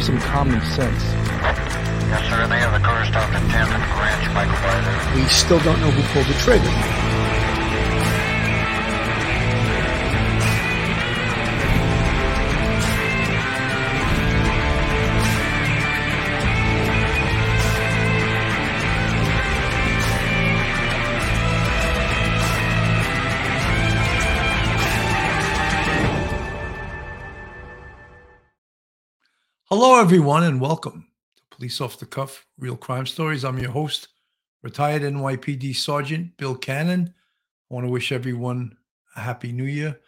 be some common sense. Yes, sir. They have the car stopped 10th and Ranch, Michael. We still don't know who pulled the trigger. Everyone, and welcome to Police Off the Cuff Real Crime Stories. I'm your host, retired NYPD Sergeant Bill Cannon. I want to wish everyone a happy new year.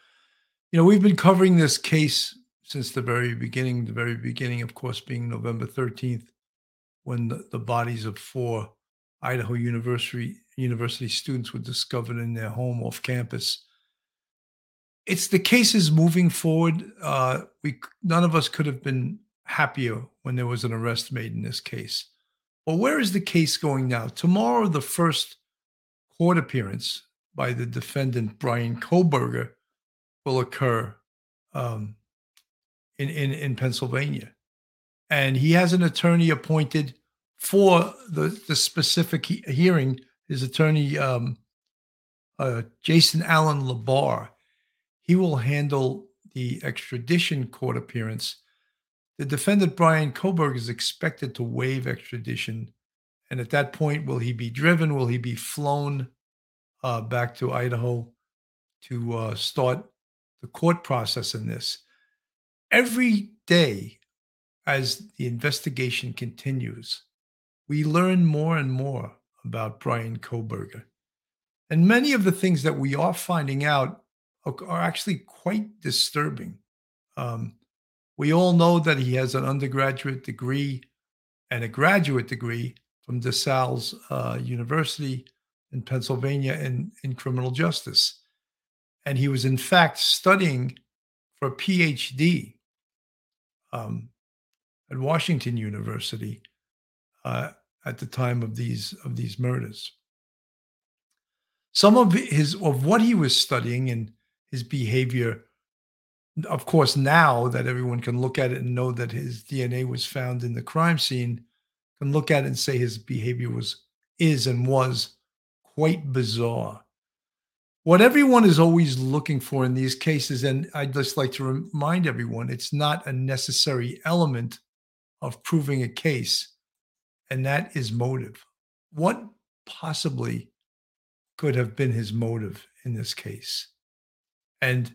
You know, we've been covering this case since the very beginning, the very beginning, of course, being November 13th, when the, the bodies of four Idaho University University students were discovered in their home off campus. It's the case is moving forward. Uh, we none of us could have been happier when there was an arrest made in this case. Well, where is the case going now? Tomorrow, the first court appearance by the defendant, Bryan Kohberger will occur um, in, in, in Pennsylvania. And he has an attorney appointed for the, the specific he- hearing. His attorney, um, uh, Jason Allen LaBar, he will handle the extradition court appearance the defendant, Bryan Kohberger, is expected to waive extradition. And at that point, will he be driven? Will he be flown uh, back to Idaho to uh, start the court process in this? Every day, as the investigation continues, we learn more and more about Bryan Kohberger. And many of the things that we are finding out are, are actually quite disturbing. Um, we all know that he has an undergraduate degree and a graduate degree from DeSales uh, University in Pennsylvania in, in criminal justice. And he was, in fact, studying for a PhD um, at Washington University uh, at the time of these of these murders. Some of his of what he was studying and his behavior of course, now that everyone can look at it and know that his DNA was found in the crime scene, can look at it and say his behavior was, is, and was quite bizarre. What everyone is always looking for in these cases, and I'd just like to remind everyone, it's not a necessary element of proving a case, and that is motive. What possibly could have been his motive in this case? And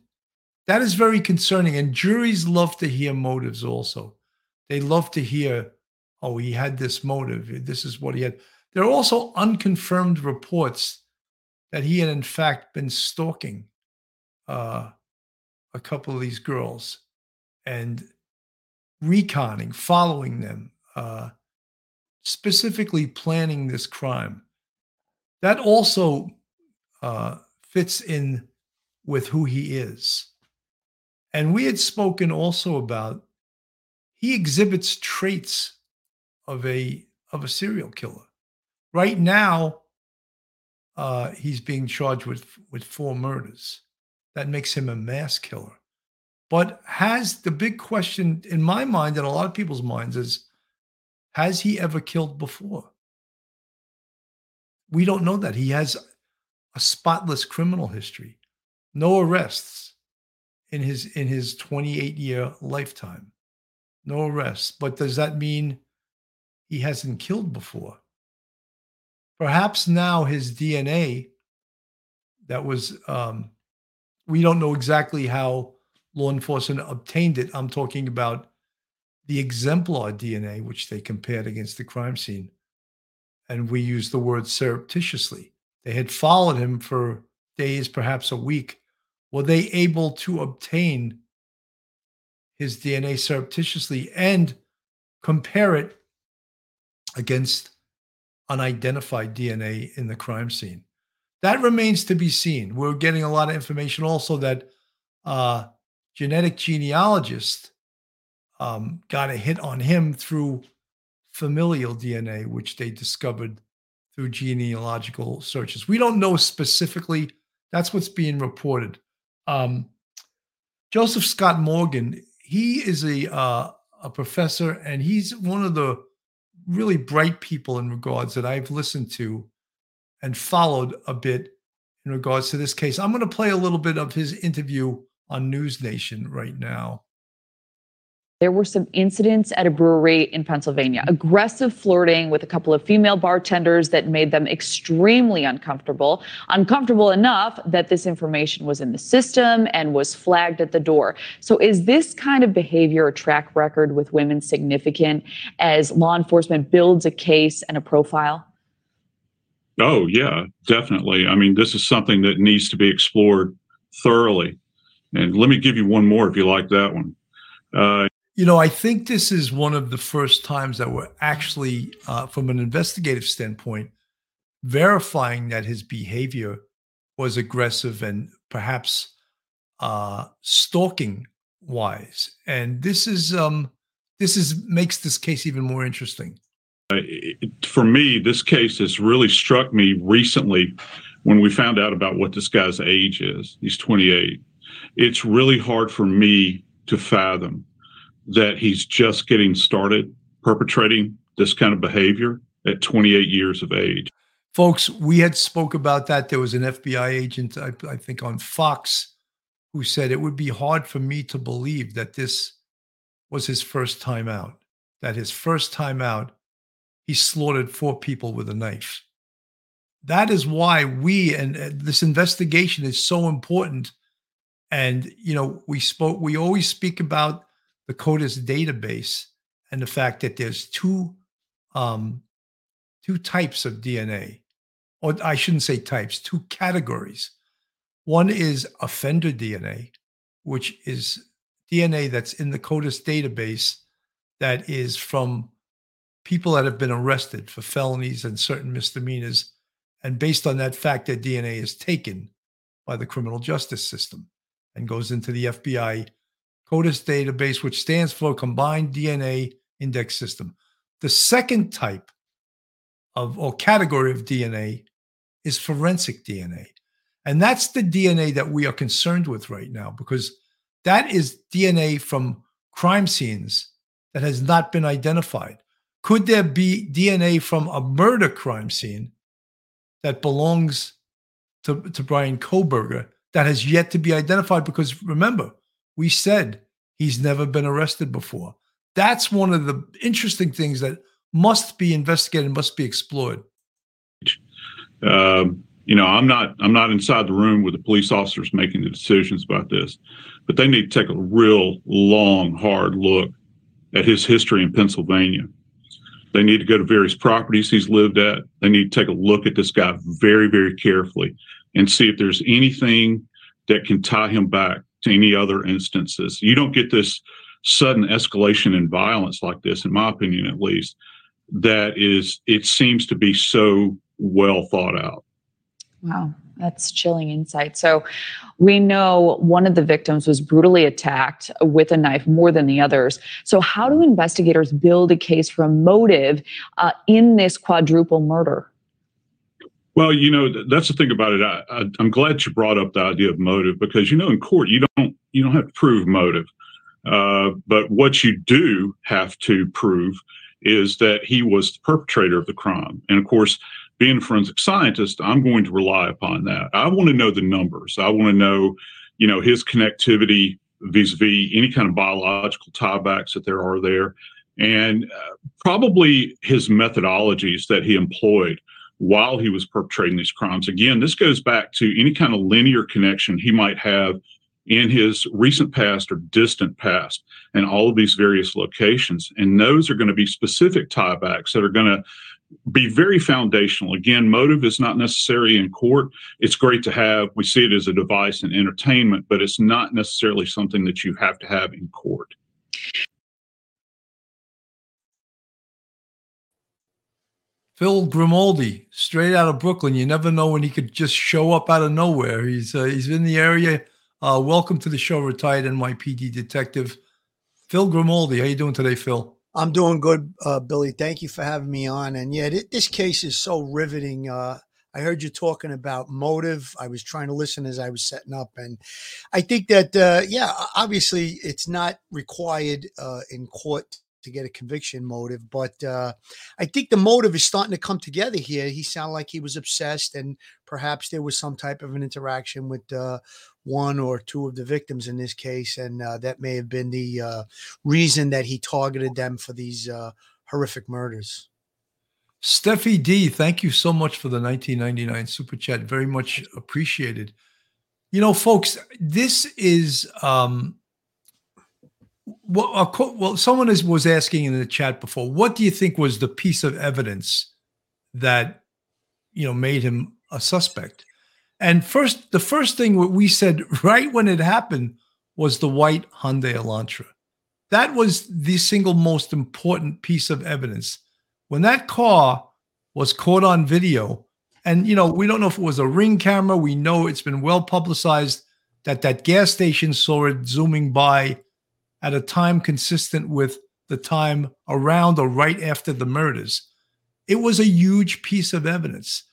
that is very concerning. And juries love to hear motives also. They love to hear, oh, he had this motive. This is what he had. There are also unconfirmed reports that he had, in fact, been stalking uh, a couple of these girls and reconning, following them, uh, specifically planning this crime. That also uh, fits in with who he is. And we had spoken also about he exhibits traits of a of a serial killer. Right now, uh, he's being charged with with four murders. That makes him a mass killer. But has the big question in my mind and a lot of people's minds is has he ever killed before? We don't know that. He has a spotless criminal history, no arrests, in his in his 28 year lifetime. No arrests. But does that mean he hasn't killed before? Perhaps now his DNA that was um, we don't know exactly how law enforcement obtained it. I'm talking about the exemplar DNA, which they compared against the crime scene. And we use the word surreptitiously. They had followed him for days, perhaps a week, were they able to obtain his DNA surreptitiously and compare it against unidentified DNA in the crime scene? That remains to be seen. We're getting a lot of information also that uh, genetic genealogist um, got a hit on him through familial DNA, which they discovered through genealogical searches. We don't know specifically. That's what's being reported. Um, Joseph Scott Morgan, he is a uh, a professor, and he's one of the really bright people in regards that I've listened to and followed a bit in regards to this case. I'm going to play a little bit of his interview on News Nation right now. There were some incidents at a brewery in Pennsylvania, aggressive flirting with a couple of female bartenders that made them extremely uncomfortable. Uncomfortable enough that this information was in the system and was flagged at the door. So, is this kind of behavior a track record with women significant as law enforcement builds a case and a profile? Oh, yeah, definitely. I mean, this is something that needs to be explored thoroughly. And let me give you one more if you like that one. Uh, you know, I think this is one of the first times that we're actually, uh, from an investigative standpoint, verifying that his behavior was aggressive and perhaps uh, stalking wise. And this is um, this is makes this case even more interesting. Uh, for me, this case has really struck me recently when we found out about what this guy's age is. He's 28. It's really hard for me to fathom that he's just getting started perpetrating this kind of behavior at 28 years of age. Folks, we had spoke about that. There was an FBI agent, I, I think, on Fox, who said it would be hard for me to believe that this was his first time out. That his first time out, he slaughtered four people with a knife. That is why we and uh, this investigation is so important. And you know, we spoke. We always speak about the CODIS database and the fact that there's two um, two types of DNA, or I shouldn't say types, two categories. One is offender DNA, which is DNA that's in the CODIS database that is from people that have been arrested for felonies and certain misdemeanors. And based on that fact, their DNA is taken by the criminal justice system and goes into the FBI CODIS database, which stands for Combined DNA Index System. The second type of or category of DNA is forensic DNA. And that's the DNA that we are concerned with right now because that is DNA from crime scenes that has not been identified. Could there be DNA from a murder crime scene that belongs to, to Bryan Kohberger that has yet to be identified? Because remember, we said he's never been arrested before. That's one of the interesting things that must be investigated, must be explored. Um, you know, I'm not I'm not inside the room with the police officers making the decisions about this, but they need to take a real long, hard look at his history in Pennsylvania. They need to go to various properties he's lived at. They need to take a look at this guy very, very carefully and see if there's anything that can tie him back to any other instances. You don't get this sudden escalation in violence like this, in my opinion, at least, that is, it seems to be so well thought out. Wow, that's chilling insight. So, we know one of the victims was brutally attacked with a knife more than the others. So, how do investigators build a case for a motive uh, in this quadruple murder? Well, you know that's the thing about it. I, I, am glad you brought up the idea of motive because you know in court you don't you don't have to prove motive, uh, but what you do have to prove is that he was the perpetrator of the crime. And of course, being a forensic scientist, I'm going to rely upon that. I want to know the numbers. I want to know, you know, his connectivity vis-a-vis any kind of biological tiebacks that there are there, and uh, probably his methodologies that he employed while he was perpetrating these crimes. Again, this goes back to any kind of linear connection he might have in his recent past or distant past and all of these various locations. And those are going to be specific tiebacks that are going to be very foundational. Again, motive is not necessary in court. It's great to have. We see it as a device in entertainment, but it's not necessarily something that you have to have in court. Phil Grimaldi, straight out of Brooklyn. You never know when he could just show up out of nowhere. He's uh, he's in the area. Uh, welcome to the show, retired NYPD detective Phil Grimaldi. How you doing today, Phil? I'm doing good, uh, Billy. Thank you for having me on. And yeah, th- this case is so riveting. Uh, I heard you talking about motive. I was trying to listen as I was setting up, and I think that uh, yeah, obviously it's not required uh, in court to get a conviction motive, but uh, I think the motive is starting to come together here. He sounded like he was obsessed, and perhaps there was some type of an interaction with uh, one or two of the victims in this case, and uh, that may have been the uh, reason that he targeted them for these uh, horrific murders. Steffi D, thank you so much for the 1999 super chat. Very much appreciated. You know, folks, this is um, well, well, someone is, was asking in the chat before, what do you think was the piece of evidence that you know made him a suspect? And first, the first thing we said right when it happened was the white Hyundai Elantra. That was the single most important piece of evidence. When that car was caught on video, and you know, we don't know if it was a ring camera. We know it's been well publicized that that gas station saw it zooming by at a time consistent with the time around or right after the murders. It was a huge piece of evidence.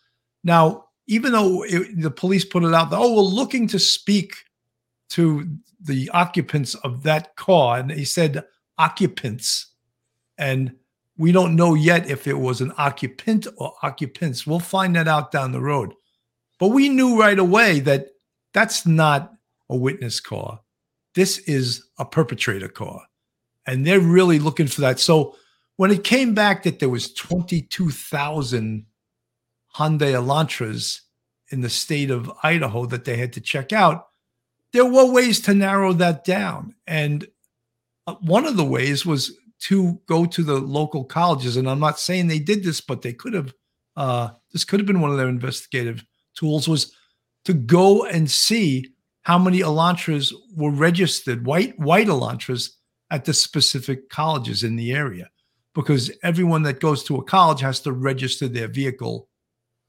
Now, even though it, the police put it out, that, oh, we're looking to speak to the occupants of that car, and they said occupants, and we don't know yet if it was an occupant or occupants. We'll find that out down the road. But we knew right away that that's not a witness car this is a perpetrator car. And they're really looking for that. So when it came back that there was 22,000 Hyundai Elantras in the state of Idaho that they had to check out, there were ways to narrow that down. And uh, one of the ways was to go to the local colleges. And I'm not saying they did this, but they could have. Uh, this could have been one of their investigative tools was to go and see how many Elantras were registered, white white Elantras, at the specific colleges in the area, because everyone that goes to a college has to register their vehicle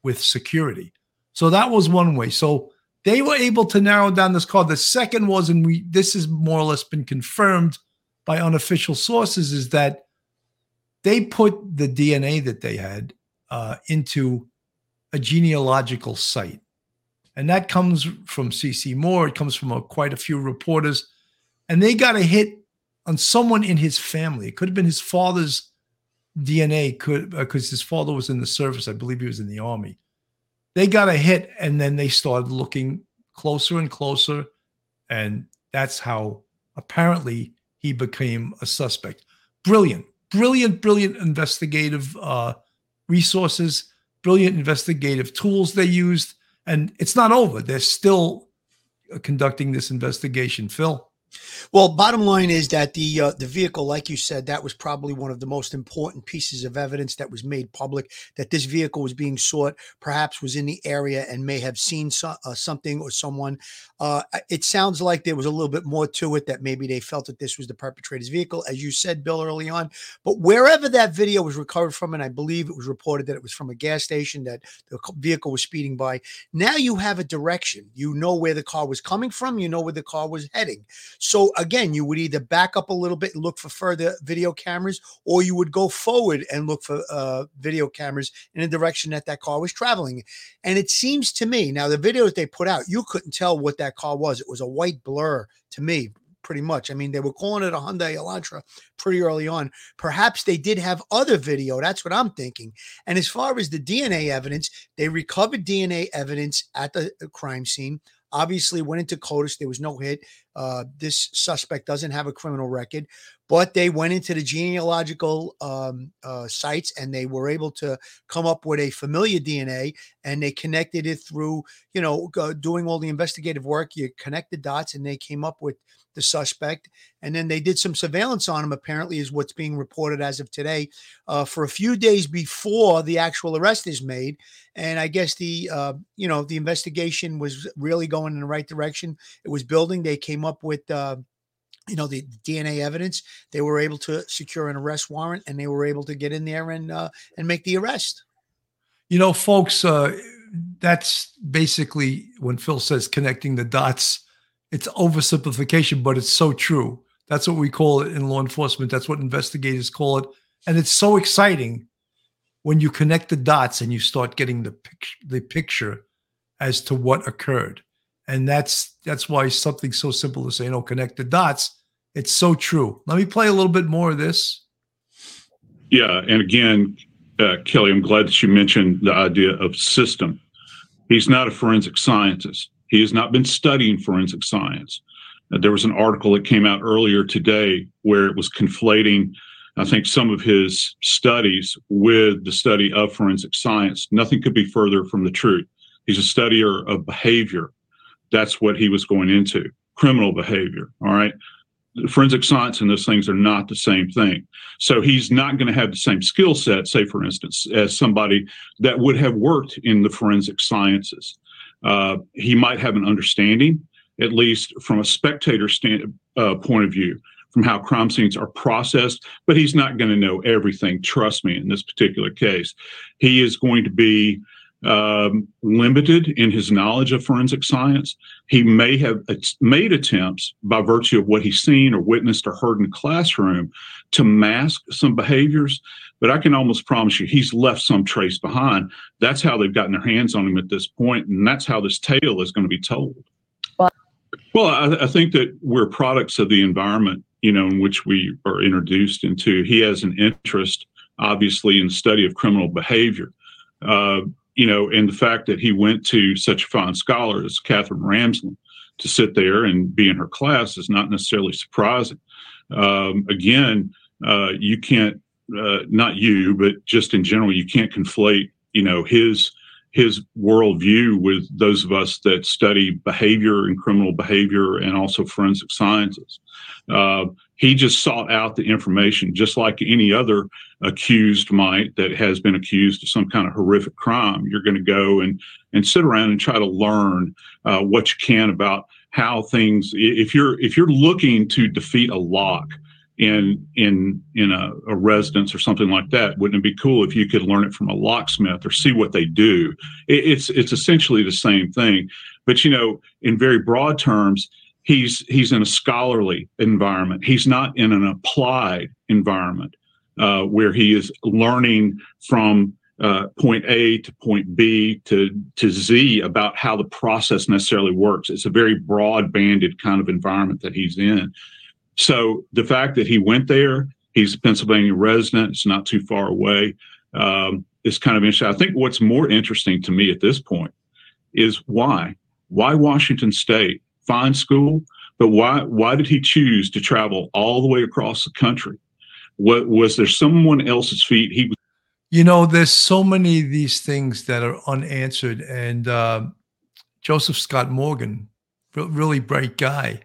with security. So that was one way. So they were able to narrow down this car. The second was, and we this has more or less been confirmed by unofficial sources, is that they put the DNA that they had uh, into a genealogical site. And that comes from CeCe Moore. It comes from a, quite a few reporters. And they got a hit on someone in his family. It could have been his father's DNA, could because uh, his father was in the service. I believe he was in the army. They got a hit, and then they started looking closer and closer, and that's how apparently he became a suspect. Brilliant, brilliant, brilliant investigative uh, resources, brilliant investigative tools they used and it's not over. They're still conducting this investigation. Phil. Well, bottom line is that the uh, the vehicle, like you said, that was probably one of the most important pieces of evidence that was made public. That this vehicle was being sought, perhaps was in the area and may have seen so, uh, something or someone. Uh, it sounds like there was a little bit more to it. That maybe they felt that this was the perpetrator's vehicle, as you said, Bill, early on. But wherever that video was recovered from, and I believe it was reported that it was from a gas station that the vehicle was speeding by. Now you have a direction. You know where the car was coming from. You know where the car was heading. So again, you would either back up a little bit and look for further video cameras, or you would go forward and look for uh, video cameras in the direction that that car was traveling. And it seems to me now the videos they put out, you couldn't tell what that car was. It was a white blur to me, pretty much. I mean, they were calling it a Hyundai Elantra pretty early on. Perhaps they did have other video. That's what I'm thinking. And as far as the DNA evidence, they recovered DNA evidence at the crime scene obviously went into CODIS. There was no hit. Uh, this suspect doesn't have a criminal record, but they went into the genealogical um, uh, sites and they were able to come up with a familiar DNA and they connected it through, you know, doing all the investigative work. You connect the dots and they came up with the suspect. And then they did some surveillance on him, apparently, is what's being reported as of today, uh, for a few days before the actual arrest is made. And I guess the, uh, you know, the investigation was really going in the right direction. It was building. They came up with, uh, you know the DNA evidence. They were able to secure an arrest warrant, and they were able to get in there and uh, and make the arrest. You know, folks, uh, that's basically when Phil says connecting the dots it's oversimplification, but it's so true. That's what we call it in law enforcement. That's what investigators call it. And it's so exciting when you connect the dots and you start getting the picture, the picture as to what occurred. And that's that's why something so simple to say, you know, connect the dots. It's so true. Let me play a little bit more of this. Yeah, and again, uh, Kelly, I'm glad that you mentioned the idea of system. He's not a forensic scientist. He has not been studying forensic science. Uh, there was an article that came out earlier today where it was conflating, I think, some of his studies with the study of forensic science. Nothing could be further from the truth. He's a studier of behavior. That's what he was going into criminal behavior. All right. Forensic science and those things are not the same thing. So he's not going to have the same skill set, say, for instance, as somebody that would have worked in the forensic sciences. Uh, he might have an understanding, at least from a spectator stand, uh, point of view, from how crime scenes are processed, but he's not going to know everything. Trust me, in this particular case, he is going to be um, limited in his knowledge of forensic science. He may have made attempts by virtue of what he's seen or witnessed or heard in the classroom to mask some behaviors, but I can almost promise you he's left some trace behind. That's how they've gotten their hands on him at this point, and that's how this tale is going to be told. Well, well I, I think that we're products of the environment, you know, in which we are introduced into. He has an interest, obviously, in study of criminal behavior. Uh, you know, and the fact that he went to such a fine scholar as Katherine Ramsland to sit there and be in her class is not necessarily surprising. Um, again, uh, you can't, uh, not you, but just in general, you can't conflate, you know, his his worldview with those of us that study behavior and criminal behavior and also forensic sciences. Uh, he just sought out the information just like any other accused might that has been accused of some kind of horrific crime. You're going to go and, and sit around and try to learn uh, what you can about how things, if you're, if you're looking to defeat a lock, in in in a, a, residence or something like that wouldn't it be cool if you could learn it from a locksmith or see what they do it, it's it's essentially the same thing but you know in very broad terms he's he's in a scholarly environment. He's not in an applied environment uh, where he is learning from uh, point A to point B to to Z about how the process necessarily works. It's a very broad banded kind of environment that he's in. So the fact that he went there, he's a Pennsylvania resident. It's not too far away. Um, is kind of interesting. I think what's more interesting to me at this point is why why Washington State fine school, but why why did he choose to travel all the way across the country? What was there someone else's feet he was you know there's so many of these things that are unanswered and uh, joseph scott morgan really bright guy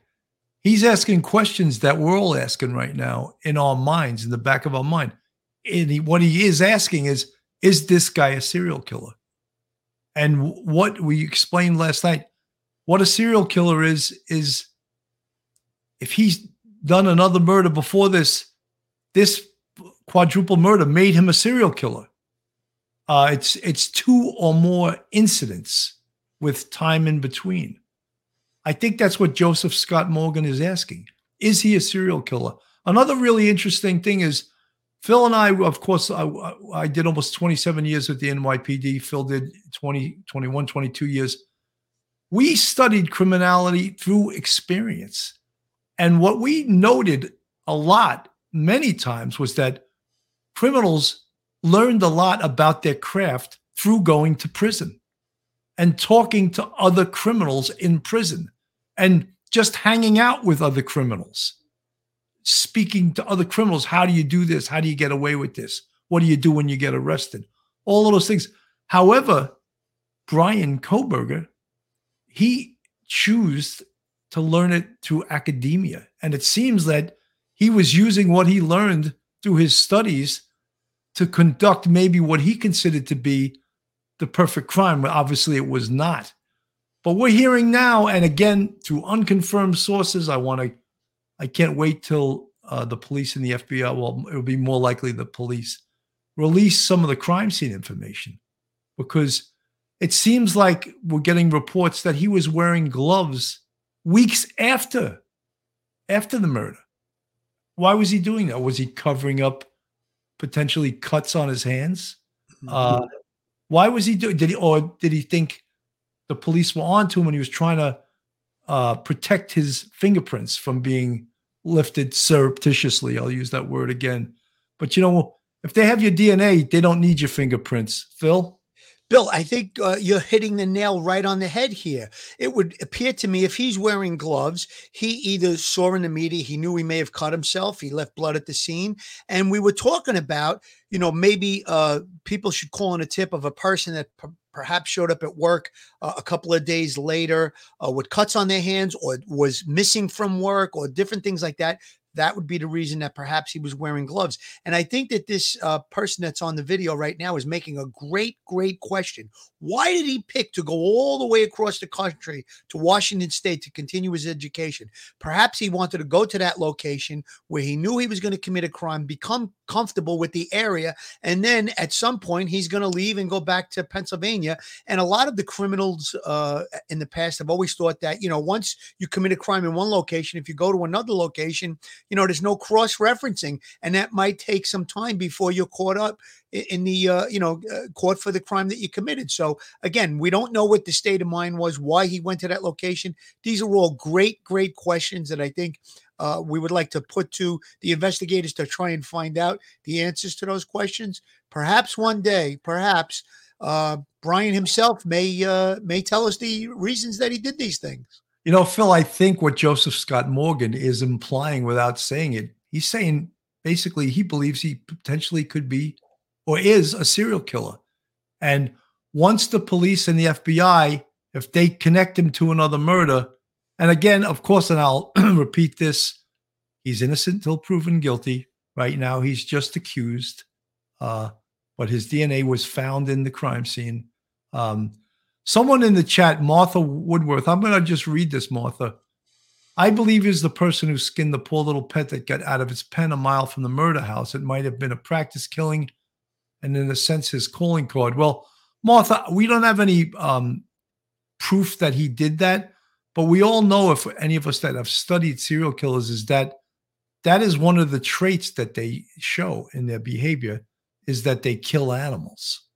he's asking questions that we're all asking right now in our minds in the back of our mind and he, what he is asking is is this guy a serial killer and what we explained last night what a serial killer is is if he's done another murder before this, this quadruple murder made him a serial killer. Uh, it's it's two or more incidents with time in between. I think that's what Joseph Scott Morgan is asking. Is he a serial killer? Another really interesting thing is Phil and I, of course, I, I did almost 27 years with the NYPD. Phil did 20, 21, 22 years we studied criminality through experience. And what we noted a lot, many times, was that criminals learned a lot about their craft through going to prison and talking to other criminals in prison and just hanging out with other criminals, speaking to other criminals. How do you do this? How do you get away with this? What do you do when you get arrested? All of those things. However, Bryan Kohberger, he chose to learn it through academia. And it seems that he was using what he learned through his studies to conduct maybe what he considered to be the perfect crime. Obviously, it was not. But we're hearing now, and again, through unconfirmed sources, I want to, I can't wait till uh, the police and the FBI, well, it will be more likely the police, release some of the crime scene information because it seems like we're getting reports that he was wearing gloves weeks after after the murder. Why was he doing that? Was he covering up potentially cuts on his hands? Uh, why was he doing? Did he or did he think the police were on to him when he was trying to uh, protect his fingerprints from being lifted surreptitiously? I'll use that word again. But you know, if they have your DNA, they don't need your fingerprints. Phil. Bill, I think uh, you're hitting the nail right on the head here. It would appear to me if he's wearing gloves, he either saw in the media, he knew he may have cut himself, he left blood at the scene. And we were talking about, you know, maybe uh, people should call in a tip of a person that p- perhaps showed up at work uh, a couple of days later uh, with cuts on their hands or was missing from work or different things like that that would be the reason that perhaps he was wearing gloves. And I think that this uh, person that's on the video right now is making a great, great question. Why did he pick to go all the way across the country to Washington State to continue his education? Perhaps he wanted to go to that location where he knew he was going to commit a crime, become comfortable with the area, and then at some point he's going to leave and go back to Pennsylvania. And a lot of the criminals uh, in the past have always thought that, you know, once you commit a crime in one location, if you go to another location, you know, there's no cross referencing, and that might take some time before you're caught up in the, uh, you know, uh, court for the crime that you committed. So again, we don't know what the state of mind was, why he went to that location. These are all great, great questions that I think uh, we would like to put to the investigators to try and find out the answers to those questions. Perhaps one day, perhaps uh, Bryan himself may uh, may tell us the reasons that he did these things. You know, Phil, I think what Joseph Scott Morgan is implying without saying it, he's saying basically he believes he potentially could be or is a serial killer. And once the police and the FBI, if they connect him to another murder, and again, of course, and I'll repeat this he's innocent until proven guilty. Right now, he's just accused. Uh, but his DNA was found in the crime scene. Um, Someone in the chat, Martha Woodworth, I'm going to just read this, Martha. I believe is the person who skinned the poor little pet that got out of its pen a mile from the murder house. It might have been a practice killing and, in a sense, his calling card. Well, Martha, we don't have any um, proof that he did that, but we all know, if any of us that have studied serial killers, is that that is one of the traits that they show in their behavior is that they kill animals.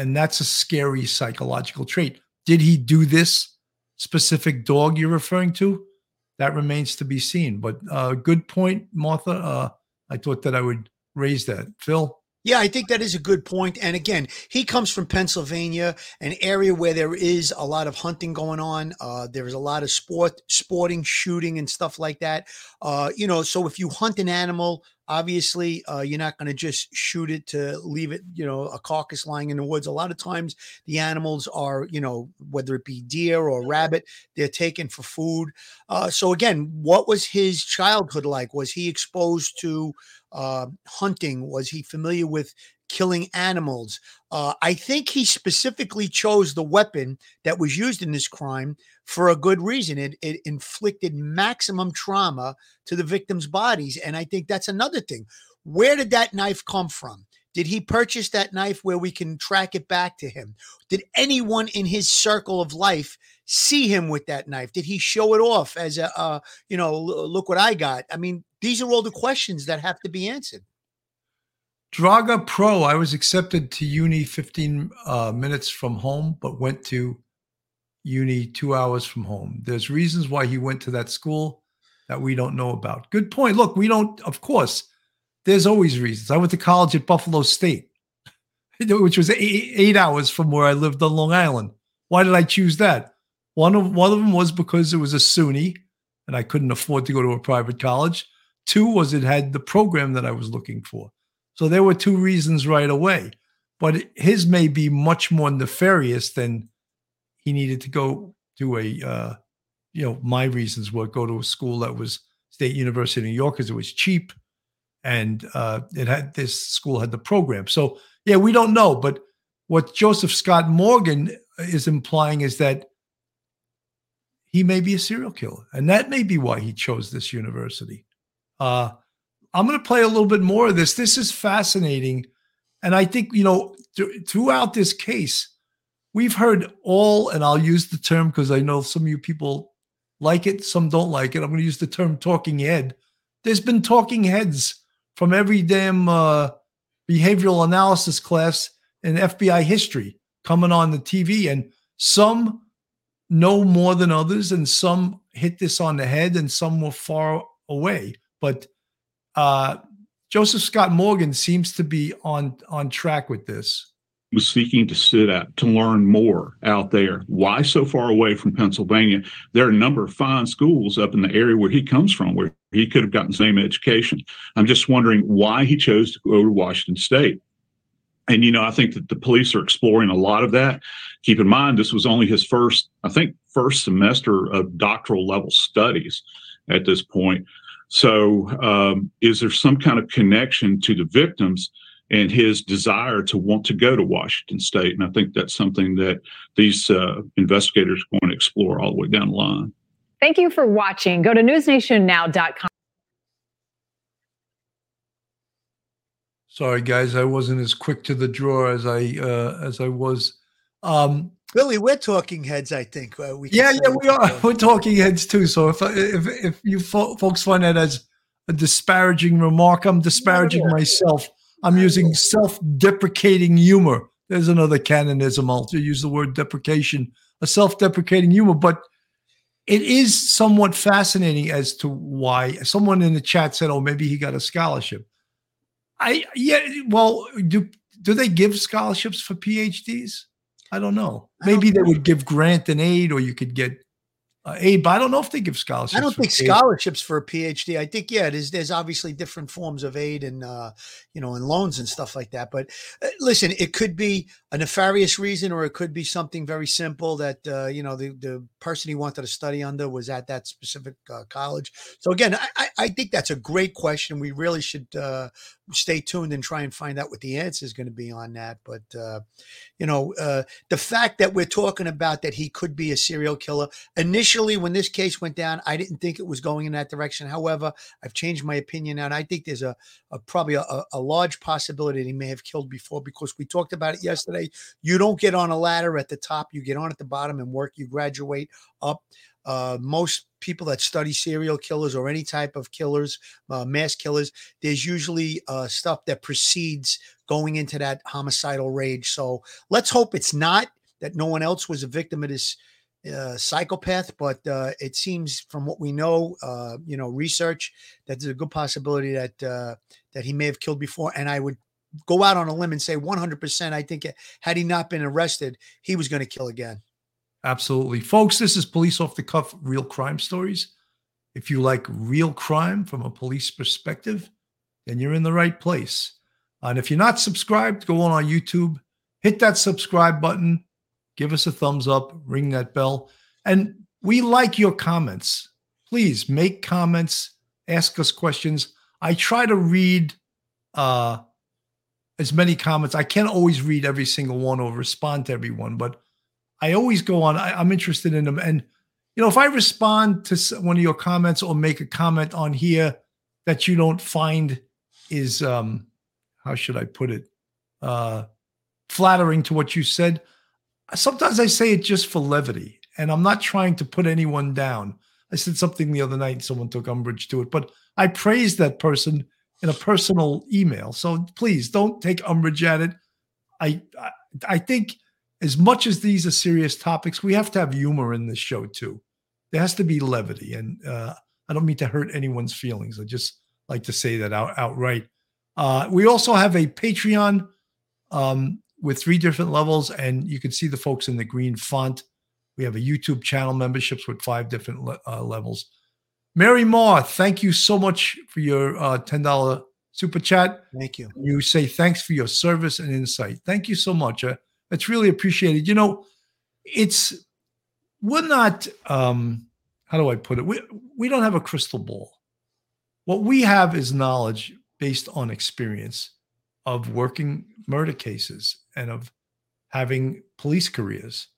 And that's a scary psychological trait. Did he do this specific dog you're referring to? That remains to be seen. But uh, good point, Martha. Uh, I thought that I would raise that. Phil? Yeah, I think that is a good point. And again, he comes from Pennsylvania, an area where there is a lot of hunting going on. Uh, there's a lot of sport, sporting, shooting, and stuff like that. Uh, you know, so if you hunt an animal, Obviously, uh, you're not going to just shoot it to leave it, you know, a carcass lying in the woods. A lot of times, the animals are, you know, whether it be deer or rabbit, they're taken for food. Uh, so again, what was his childhood like? Was he exposed to uh, hunting? Was he familiar with killing animals? Uh, I think he specifically chose the weapon that was used in this crime for a good reason. It, it inflicted maximum trauma to the victims' bodies. And I think that's another thing. Where did that knife come from? Did he purchase that knife where we can track it back to him? Did anyone in his circle of life see him with that knife? Did he show it off as a, uh, you know, look what I got? I mean, these are all the questions that have to be answered. Draga Pro, I was accepted to uni 15 uh, minutes from home, but went to uni two hours from home. There's reasons why he went to that school that we don't know about. Good point. Look, we don't, of course, there's always reasons. I went to college at Buffalo State, which was eight, eight hours from where I lived on Long Island. Why did I choose that? One of one of them was because it was a SUNY and I couldn't afford to go to a private college. Two was it had the program that I was looking for. So there were two reasons right away. But his may be much more nefarious than he needed to go to a, uh, you know, my reasons were go to a school that was State University of New York because it was cheap, and uh, it had this school had the program. So yeah, we don't know, but what Joseph Scott Morgan is implying is that he may be a serial killer, and that may be why he chose this university. Uh, I'm going to play a little bit more of this. This is fascinating, and I think you know th- throughout this case, we've heard all, and I'll use the term because I know some of you people like it, some don't like it. I'm going to use the term talking head. There's been talking heads from every damn uh, behavioral analysis class in FBI history coming on the TV, and some know more than others, and some hit this on the head, and some were far away. But uh, Joseph Scott Morgan seems to be on on track with this was seeking to sit at to learn more out there. Why so far away from Pennsylvania? There are a number of fine schools up in the area where he comes from where he could have gotten the same education. I'm just wondering why he chose to go to Washington State. And, you know, I think that the police are exploring a lot of that. Keep in mind, this was only his first, I think, first semester of doctoral level studies at this point. So, um, is there some kind of connection to the victims? And his desire to want to go to Washington State. And I think that's something that these uh, investigators are going to explore all the way down the line. Thank you for watching. Go to newsnationnow.com. Sorry, guys, I wasn't as quick to the draw as I uh, as I was. Um, Billy, we're talking heads. I think uh, we. Yeah, yeah, we are. We're talking heads too. So if if if you fo- folks find that as a disparaging remark, I'm disparaging myself. I'm using self-deprecating humor. There's another Cannonism. I'll use the word deprecation, a self-deprecating humor, but it is somewhat fascinating as to why someone in the chat said, "Oh, maybe he got a scholarship." I yeah, well, do do they give scholarships for PhDs? I don't know. Maybe they would give grant and aid, or you could get uh, aid, but I don't know if they give scholarships. I don't think scholarships for a PhD. I think yeah, there's there's obviously different forms of aid and uh, you know and loans and stuff like that. But uh, listen, it could be a nefarious reason, or it could be something very simple that uh, you know the the person he wanted to study under was at that specific uh, college. So again, I, I think that's a great question. We really should uh, stay tuned and try and find out what the answer is going to be on that. But uh, you know, uh, the fact that we're talking about that he could be a serial killer. Initially, when this case went down, I didn't think it was going in that direction. However, I've changed my opinion now, and I think there's a, a probably a, a large possibility that he may have killed before because we talked about it yesterday. You don't get on a ladder at the top; you get on at the bottom and work. You graduate up. Uh, most people that study serial killers or any type of killers, uh, mass killers, there's usually uh, stuff that precedes going into that homicidal rage. So let's hope it's not that no one else was a victim of this uh, psychopath, but uh, it seems from what we know, uh, you know, research that there's a good possibility that uh, that he may have killed before. And I would go out on a limb and say 100%. I think had he not been arrested, he was going to kill again. Absolutely. Folks, this is Police Off the Cuff Real Crime Stories. If you like real crime from a police perspective, then you're in the right place. And if you're not subscribed, go on our YouTube, hit that subscribe button, give us a thumbs up, ring that bell. And we like your comments. Please make comments, ask us questions. I try to read uh, as many comments. I can't always read every single one or respond to everyone, but I always go on. I, am interested in them, and you know, if I respond to one of your comments or make a comment on here that you don't find is um, how should I put it, uh, flattering to what you said, sometimes I say it just for levity, and I'm not trying to put anyone down. I said something the other night, and someone took umbrage to it, but I praised that person in a personal email. So please don't take umbrage at it. I I, I think as much as these are serious topics, we have to have humor in this show too. There has to be levity, and uh, I don't mean to hurt anyone's feelings. I just like to say that out outright. Uh, we also have a Patreon um, with three different levels, and you can see the folks in the green font. We have a YouTube channel memberships with five different le- uh, levels. Mary Moore, thank you so much for your uh, ten dollar super chat. Thank you. You say thanks for your service and insight. Thank you so much. It's really appreciated. You know, it's we're not um how do I put it? We we don't have a crystal ball. What we have is knowledge based on experience of working murder cases and of having police careers.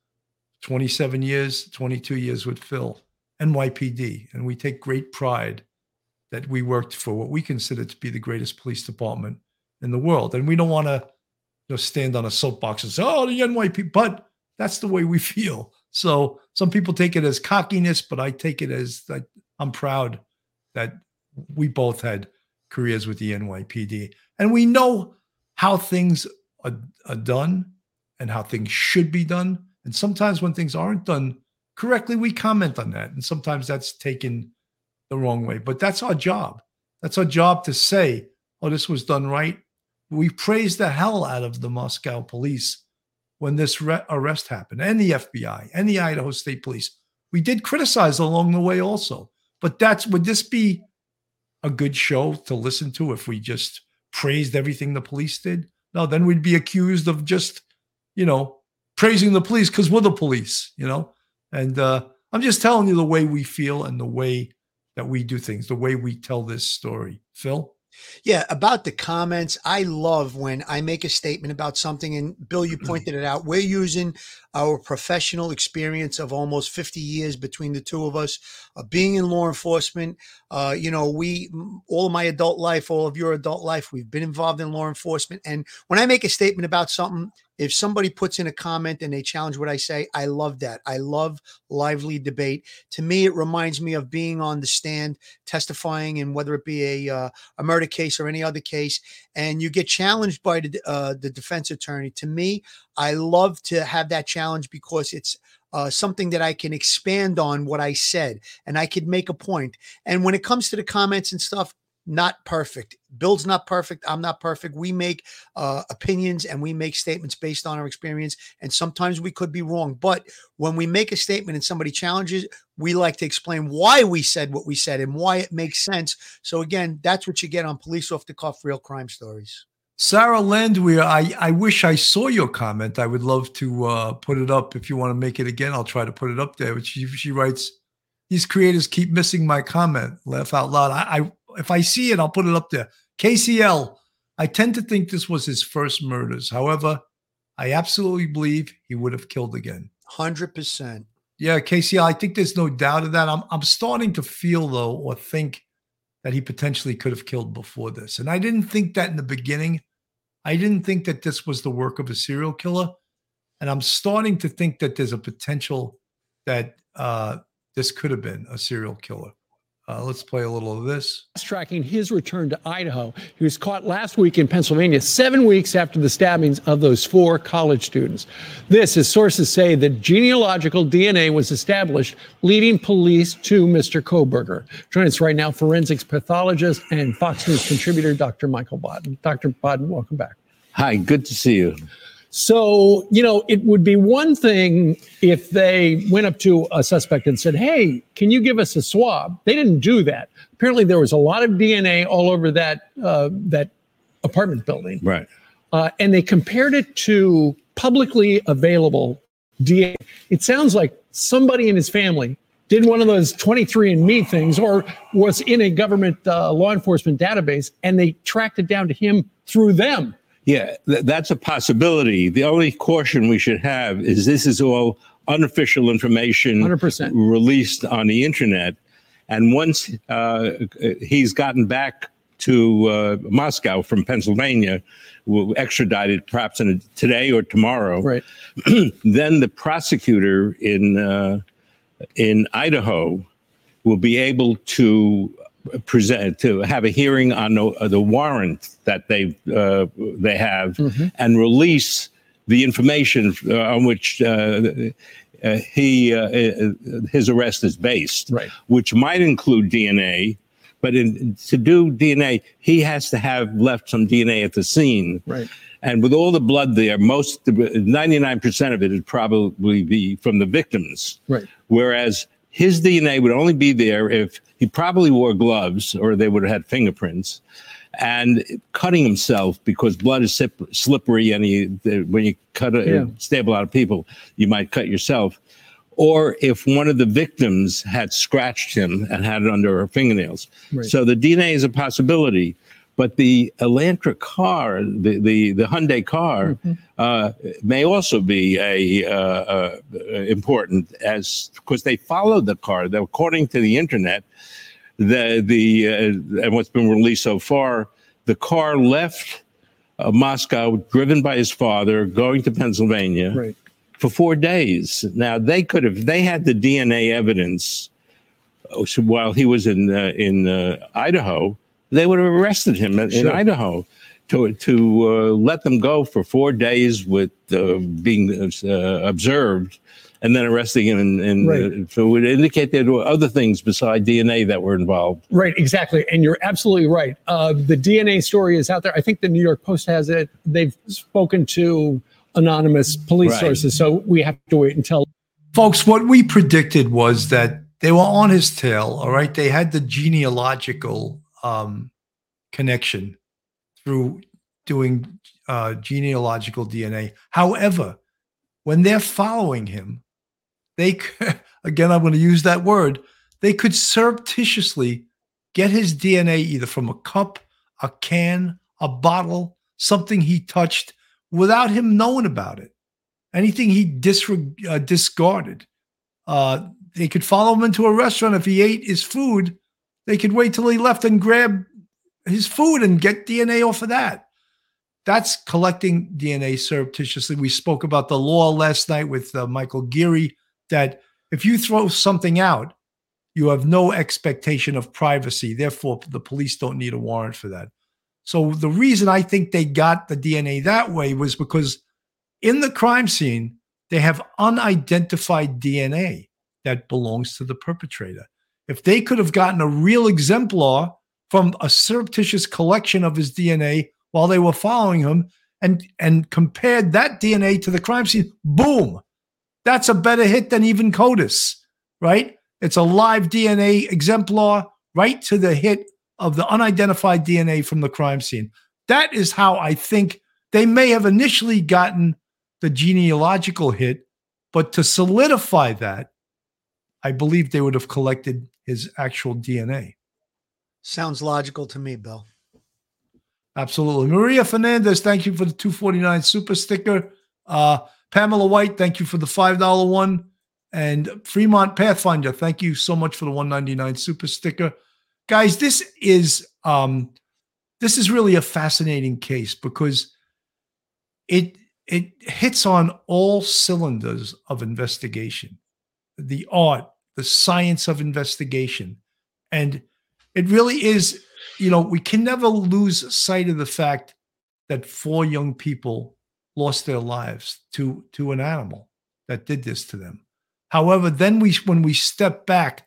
27 years, 22 years with Phil, NYPD. And we take great pride that we worked for what we consider to be the greatest police department in the world. And we don't want to know, stand on a soapbox and say, "Oh, the NYPD," but that's the way we feel. So some people take it as cockiness, but I take it as I'm proud that we both had careers with the NYPD, and we know how things are, are done and how things should be done. And sometimes when things aren't done correctly, we comment on that. And sometimes that's taken the wrong way. But that's our job. That's our job to say, oh, this was done right. We praised the hell out of the Moscow police when this re- arrest happened, and the FBI, and the Idaho State Police. We did criticize along the way also. But that's would this be a good show to listen to if we just praised everything the police did? No, then we'd be accused of just, you know, praising the police because we're the police, you know? And uh, I'm just telling you the way we feel and the way that we do things, the way we tell this story. Phil? Yeah, about the comments, I love when I make a statement about something, and Bill, you pointed it out. We're using our professional experience of almost 50 years between the two of us, uh, being in law enforcement. Uh, you know, we, all of my adult life, all of your adult life, we've been involved in law enforcement. And when I make a statement about something, if somebody puts in a comment and they challenge what I say, I love that. I love lively debate. To me, it reminds me of being on the stand testifying, and whether it be a uh, a murder case or any other case, and you get challenged by the uh, the defense attorney. To me, I love to have that challenge because it's uh, something that I can expand on what I said and I could make a point. And when it comes to the comments and stuff, not perfect. Bill's not perfect. I'm not perfect. We make uh, opinions and we make statements based on our experience. And sometimes we could be wrong. But when we make a statement and somebody challenges, we like to explain why we said what we said and why it makes sense. So, again, that's what you get on Police Off the Cuff Real Crime Stories. Sarah Landwehr, I, I wish I saw your comment. I would love to uh, put it up. If you want to make it again, I'll try to put it up there. But she, she writes, These creators keep missing my comment. Laugh out loud. I, I if I see it, I'll put it up there. KCL, I tend to think this was his first murders. However, I absolutely believe he would have killed again. 100%. Yeah, KCL, I think there's no doubt of that. I'm, I'm starting to feel, though, or think that he potentially could have killed before this. And I didn't think that in the beginning. I didn't think that this was the work of a serial killer. And I'm starting to think that there's a potential that uh, this could have been a serial killer. Uh, let's play a little of this. Tracking his return to Idaho. He was caught last week in Pennsylvania, seven weeks after the stabbings of those four college students. This, as sources say, that genealogical DNA was established, leading police to Mr. Kohberger. Joining us right now, forensics pathologist and Fox News contributor, Dr. Michael Baden. Dr. Baden, welcome back. Hi, good to see you. So, you know, it would be one thing if they went up to a suspect and said, Hey, can you give us a swab? They didn't do that. Apparently, there was a lot of DNA all over that, uh, that apartment building. Right. Uh, and they compared it to publicly available DNA. It sounds like somebody in his family did one of those 23andMe things or was in a government uh, law enforcement database and they tracked it down to him through them. Yeah, th- that's a possibility. The only caution we should have is this is all unofficial information 100%. released on the internet. And once uh, he's gotten back to uh, Moscow from Pennsylvania, will extradited perhaps in a, today or tomorrow. Right. then the prosecutor in uh, in Idaho will be able to present to have a hearing on the, uh, the warrant that they uh, they have Mm-hmm. and release the information uh, on which uh, uh, he uh, uh, his arrest is based, Right. which might include DNA. But in, to do DNA, he has to have left some DNA at the scene. Right. And with all the blood there, most 99% of it would probably be from the victims. Right. Whereas his DNA would only be there if he probably wore gloves or they would have had fingerprints and cutting himself because blood is slippery and he, the, when you cut a, Yeah. stab a lot of people, you might cut yourself. Or if one of the victims had scratched him and had it under her fingernails. Right. So the DNA is a possibility. But the Elantra car, the, the, the Hyundai car, uh, may also be a uh, uh, important as because they followed the car. According to the internet, the the uh, and what's been released so far, the car left uh, Moscow, driven by his father, going to Pennsylvania Right. for four days. Now they could have they had the DNA evidence while he was in uh, in uh, Idaho. They would have arrested him in, in Idaho to to uh, let them go for four days with uh, being uh, observed and then arresting him. And, and Right. uh, so it would indicate there were other things beside DNA that were involved. Right, exactly. And you're absolutely right. Uh, the DNA story is out there. I think the New York Post has it. They've spoken to anonymous police Right. sources. So we have to wait until. Folks, what we predicted was that they were on his tail. All right. They had the genealogical um, connection through doing uh, genealogical DNA. However, when they're following him, they, c- again, I'm going to use that word, they could surreptitiously get his DNA either from a cup, a can, a bottle, something he touched without him knowing about it. Anything he disreg- uh, discarded. Uh, they could follow him into a restaurant. If he ate his food, they could wait till he left and grab his food and get DNA off of that. That's collecting DNA surreptitiously. We spoke about the law last night with uh, Michael Geary that if you throw something out, you have no expectation of privacy. Therefore, the police don't need a warrant for that. So the reason I think they got the DNA that way was because in the crime scene, they have unidentified DNA that belongs to the perpetrator. If they could have gotten a real exemplar from a surreptitious collection of his DNA while they were following him and, and compared that DNA to the crime scene, boom, that's a better hit than even CODIS, right? It's a live DNA exemplar right to the hit of the unidentified DNA from the crime scene. That is how I think they may have initially gotten the genealogical hit, but to solidify that, I believe they would have collected his actual DNA. Sounds logical to me, Bill. Absolutely. Maria Fernandez, thank you for the 249 super sticker. Uh, Pamela White, thank you for the $5 one. And Fremont Pathfinder, thank you so much for the 199 super sticker. Guys, this is um this is really a fascinating case because it it hits on all cylinders of investigation. The art, the science of investigation. And it really is, you know, we can never lose sight of the fact that four young people lost their lives to to an animal that did this to them. However, then we when we step back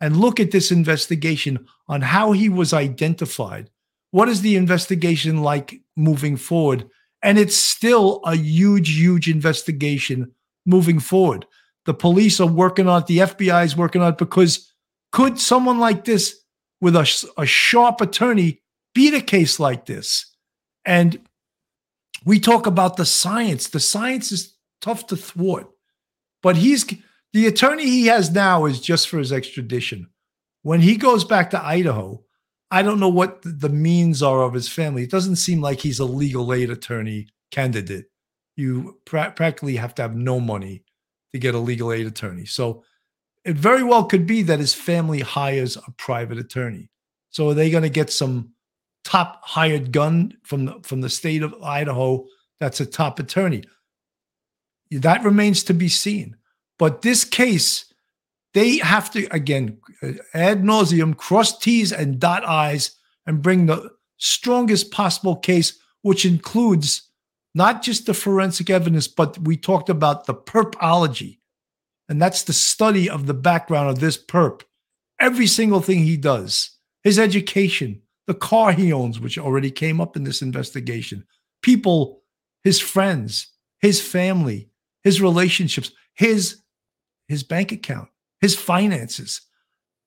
and look at this investigation on how he was identified, what is the investigation like moving forward? And it's still a huge, huge investigation moving forward. The police are working on it, the FBI is working on it because could someone like this with a, a sharp attorney beat a case like this? And we talk about the science. The science is tough to thwart, but he's the attorney he has now is just for his extradition. When he goes back to Idaho, I don't know what the means are of his family. It doesn't seem like he's a legal aid attorney candidate. You pra- practically have to have no money to get a legal aid attorney. So it very well could be that his family hires a private attorney. So are they going to get some top hired gun from the from the state of Idaho that's a top attorney? That remains to be seen. But this case, they have to again ad nauseum cross T's and dot I's and bring the strongest possible case, which includes not just the forensic evidence, but we talked about the perpology. And that's the study of the background of this perp. Every single thing he does, his education, the car he owns, which already came up in this investigation, people, his friends, his family, his relationships, his his bank account, his finances.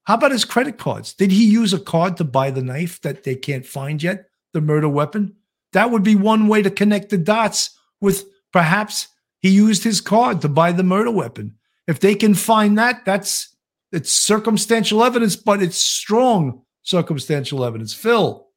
How about his credit cards? Did he use a card to buy the knife that they can't find yet, the murder weapon? That would be one way to connect the dots with perhaps he used his card to buy the murder weapon. If they can find that, that's it's circumstantial evidence, but it's strong circumstantial evidence. Phil,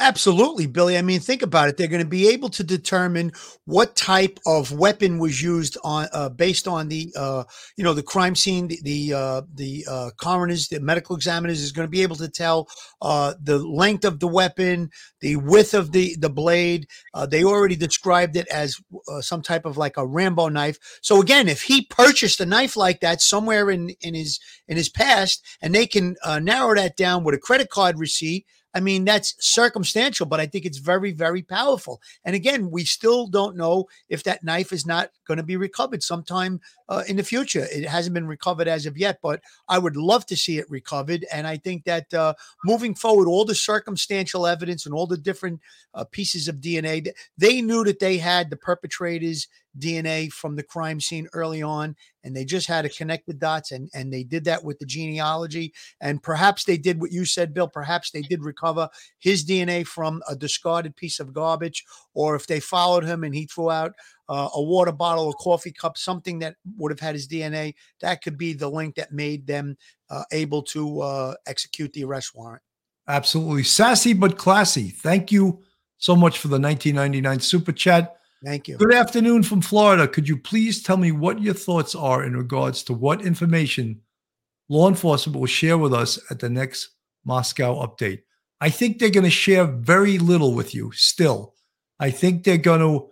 Absolutely, Billy. I mean, think about it. They're going to be able to determine what type of weapon was used on, uh, based on the, uh, you know, the crime scene. The the, uh, the uh, coroners, the medical examiners, is going to be able to tell uh, the length of the weapon, the width of the the blade. Uh, they already described it as some type of like a Rambo knife. So again, if he purchased a knife like that somewhere in in his in his past, and they can narrow that down with a credit card receipt I mean, that's circumstantial, but I think it's very, very powerful. And again, we still don't know if that knife is not going to be recovered sometime uh, in the future. It hasn't been recovered as of yet, but I would love to see it recovered. And I think that uh, moving forward, all the circumstantial evidence and all the different uh, pieces of DNA, they knew that they had the perpetrators DNA from the crime scene early on, and they just had to connect the dots, and and they did that with the genealogy, and perhaps they did what you said, Bill. Perhaps they did recover his DNA from a discarded piece of garbage, or if they followed him and he threw out uh, a water bottle, a coffee cup, something that would have had his DNA, that could be the link that made them uh, able to uh, execute the arrest warrant. Absolutely sassy but classy. Thank you so much for the 1999 super chat. Thank you. Good afternoon from Florida. Could you please tell me what your thoughts are in regards to what information law enforcement will share with us at the next Moscow update? I think they're going to share very little with you still. I think they're going to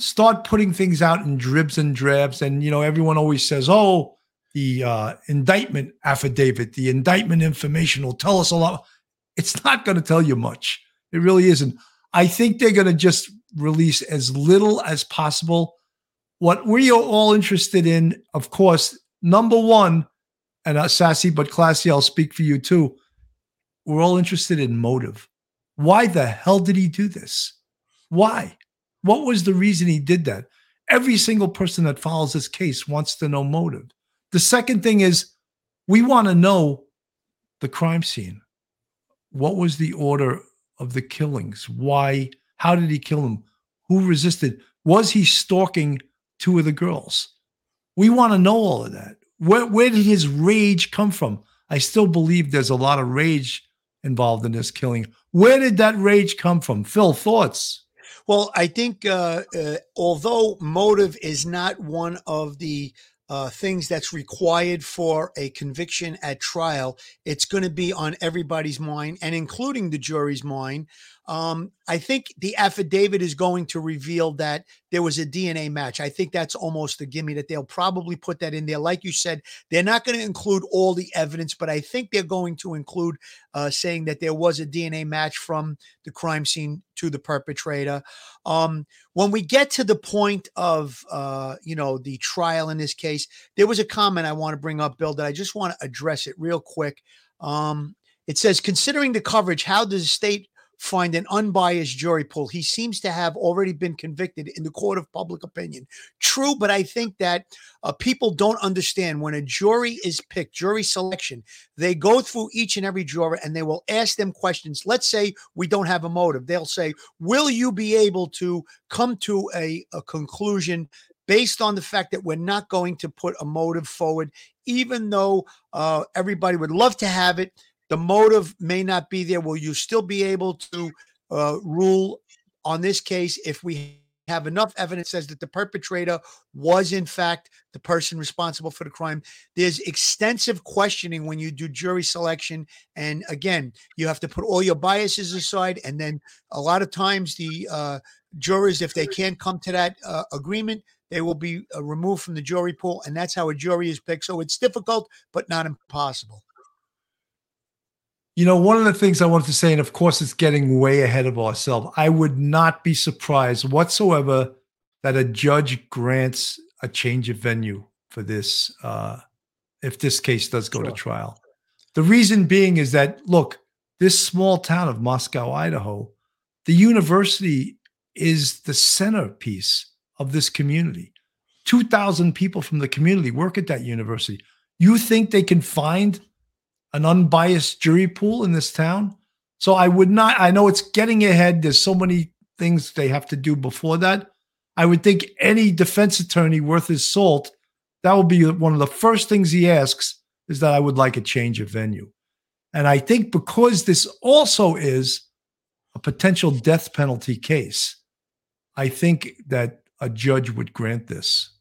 start putting things out in dribs and drabs. And, you know, everyone always says, oh, the uh, indictment affidavit, the indictment information will tell us a lot. It's not going to tell you much. It really isn't. I think they're going to just release as little as possible. What we are all interested in, of course, number one, and uh, sassy but classy, I'll speak for you too. We're all interested in motive. Why the hell did he do this? Why? What was the reason he did that? Every single person that follows this case wants to know motive. The second thing is we want to know the crime scene. What was the order of the killings? Why? How did he kill them? Who resisted? Was he stalking two of the girls? We want to know all of that. Where, where did his rage come from? I still believe there's a lot of rage involved in this killing. Where did that rage come from? Phil, thoughts? Well, I think uh, uh, although motive is not one of the uh, things that's required for a conviction at trial, it's going to be on everybody's mind and including the jury's mind um, I think the affidavit is going to reveal that there was a DNA match. I think that's almost a gimme that they'll probably put that in there. Like you said, they're not going to include all the evidence, but I think they're going to include uh, saying that there was a DNA match from the crime scene to the perpetrator. Um, when we get to the point of, uh, you know, the trial in this case, there was a comment I want to bring up, Bill, that I just want to address it real quick. Um, it says, considering the coverage, how does the state find an unbiased jury pool. He seems to have already been convicted in the court of public opinion. True, but I think that uh, people don't understand when a jury is picked, jury selection, they go through each and every juror and they will ask them questions. Let's say we don't have a motive. They'll say, Will you be able to come to a, a conclusion based on the fact that we're not going to put a motive forward, even though uh, everybody would love to have it? The motive may not be there. Will you still be able to uh, rule on this case if we have enough evidence says that the perpetrator was in fact the person responsible for the crime? There's extensive questioning when you do jury selection and again you have to put all your biases aside and then a lot of times the uh, jurors if they can't come to that uh, agreement they will be uh, removed from the jury pool and that's how a jury is picked. So it's difficult but not impossible you know, one of the things I wanted to say, and of course, it's getting way ahead of ourselves. I would not be surprised whatsoever that a judge grants a change of venue for this uh, if this case does go sure. to trial. The reason being is that, look, this small town of Moscow, Idaho, the university is the centerpiece of this community. 2,000 people from the community work at that university. You think they can find an unbiased jury pool in this town. So I would not, I know it's getting ahead. There's so many things they have to do before that. I would think any defense attorney worth his salt, that would be one of the first things he asks is that I would like a change of venue. And I think because this also is a potential death penalty case, I think that a judge would grant this.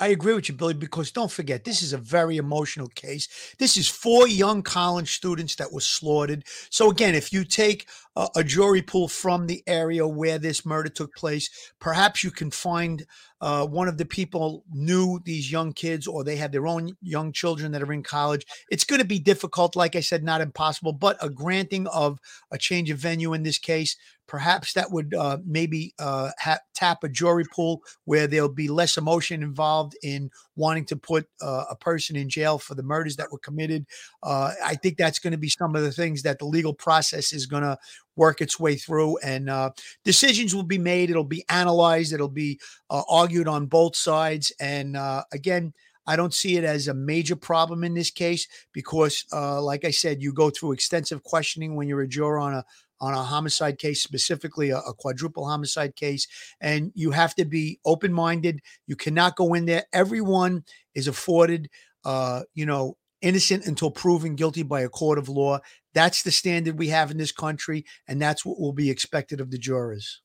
I agree with you, Billy, because don't forget, this is a very emotional case. This is four young college students that were slaughtered. So, again, if you take a, a jury pool from the area where this murder took place, perhaps you can find uh, one of the people knew these young kids or they had their own young children that are in college. It's going to be difficult, like I said, not impossible, but a granting of a change of venue in this case Perhaps that would uh, maybe uh, ha- tap a jury pool where there'll be less emotion involved in wanting to put uh, a person in jail for the murders that were committed. Uh, I think that's going to be some of the things that the legal process is going to work its way through, and uh, decisions will be made. It'll be analyzed. It'll be uh, argued on both sides. And again, I don't see it as a major problem in this case because, uh, like I said, you go through extensive questioning when you're a juror on a on a homicide case, specifically a, a quadruple homicide case. And you have to be open minded. You cannot go in there. Everyone is afforded, uh, you know, innocent until proven guilty by a court of law. That's the standard we have in this country, and that's what will be expected of the jurors.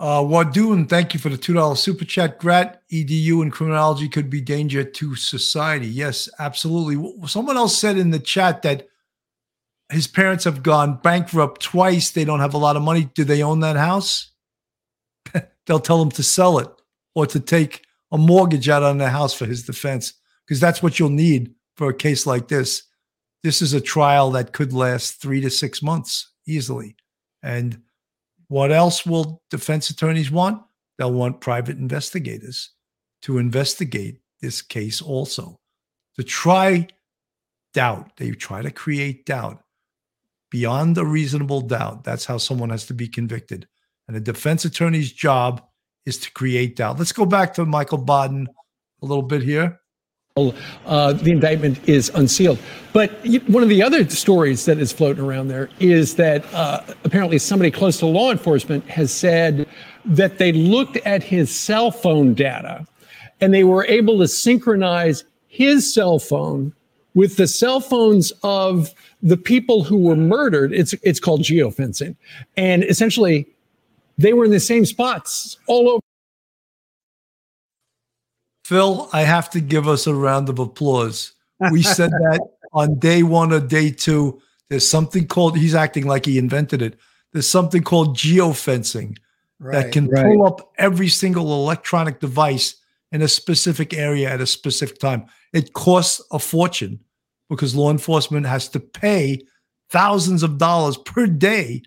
Uh, Wadoon, thank you for the $2 super chat. Grat, EDU and criminology could be danger to society. Yes, absolutely. Someone else said in the chat that his parents have gone bankrupt twice. They don't have a lot of money. Do they own that house? They'll tell him to sell it or to take a mortgage out on the house for his defense because that's what you'll need for a case like this. This is a trial that could last three to six months easily. And what else will defense attorneys want? They'll want private investigators to investigate this case also, to try doubt. They try to create doubt beyond a reasonable doubt. That's how someone has to be convicted. And a defense attorney's job is to create doubt. Let's go back to Michael Baden a little bit here. Uh, the indictment is unsealed. But one of the other stories that is floating around there is that uh, apparently somebody close to law enforcement has said that they looked at his cell phone data and they were able to synchronize his cell phone with the cell phones of the people who were murdered. It's it's called geofencing, and essentially, they were in the same spots all over. Phil, I have to give us a round of applause. We said that on day one or day two. There's something called. He's acting like he invented it. There's something called geofencing right, that can right. pull up every single electronic device in a specific area at a specific time. It costs a fortune because law enforcement has to pay thousands of dollars per day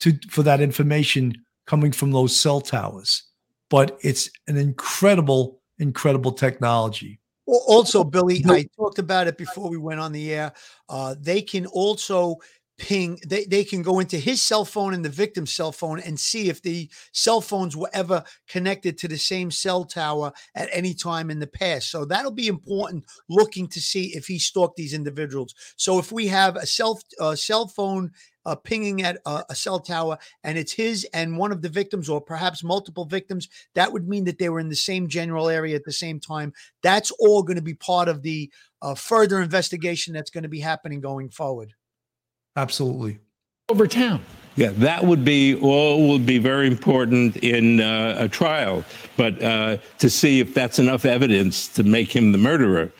to for that information coming from those cell towers. But it's an incredible, incredible technology. Also, Billy, I talked about it before we went on the air. Uh, they can also ping they, they can go into his cell phone and the victim's cell phone and see if the cell phones were ever connected to the same cell tower at any time in the past. So that'll be important looking to see if he stalked these individuals. So if we have a cell cell phone uh, pinging at a, a, cell tower and it's his and one of the victims or perhaps multiple victims that would mean that they were in the same general area at the same time. That's all going to be part of the uh, further investigation that's going to be happening going forward Absolutely. Over town. Yeah, that would be all would be very important in uh, a trial, but uh, to see if that's enough evidence to make him the murderer.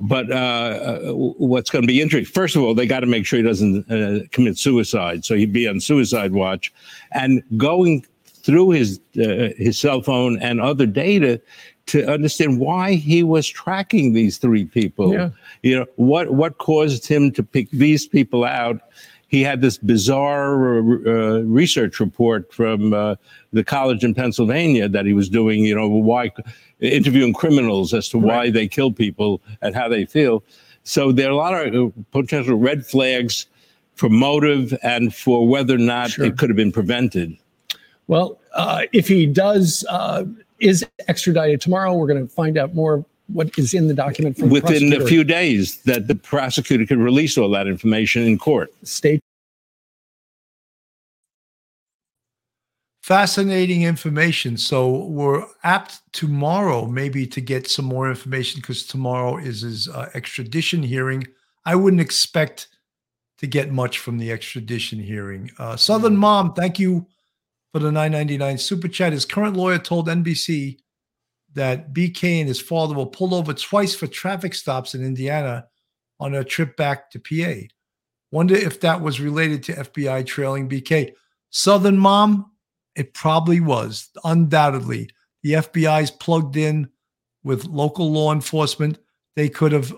But uh, uh what's going to be interesting, first of all, they got to make sure he doesn't uh, commit suicide, so he'd be on suicide watch, and going through his uh, his cell phone and other data to understand why he was tracking these three people. Yeah. You know, what what caused him to pick these people out? He had this bizarre uh, research report from uh, the college in Pennsylvania that he was doing. You know, why interviewing criminals as to why they kill people and how they feel. So there are a lot of uh, potential red flags for motive and for whether or not sure. it could have been prevented. Well, uh, if he does uh, is extradited tomorrow. We're going to find out more what is in the document from within a few days that the prosecutor could release all that information in court. State. Fascinating information. So we're apt tomorrow maybe to get some more information because tomorrow is his uh, extradition hearing. I wouldn't expect to get much from the extradition hearing. Uh, Southern mm. Mom, thank you for the 999 super chat. His current lawyer told NBC that BK and his father were pulled over twice for traffic stops in Indiana on a trip back to PA. Wonder if that was related to FBI trailing BK. Southern mom, it probably was, undoubtedly. the FBI's plugged in with local law enforcement. They could have,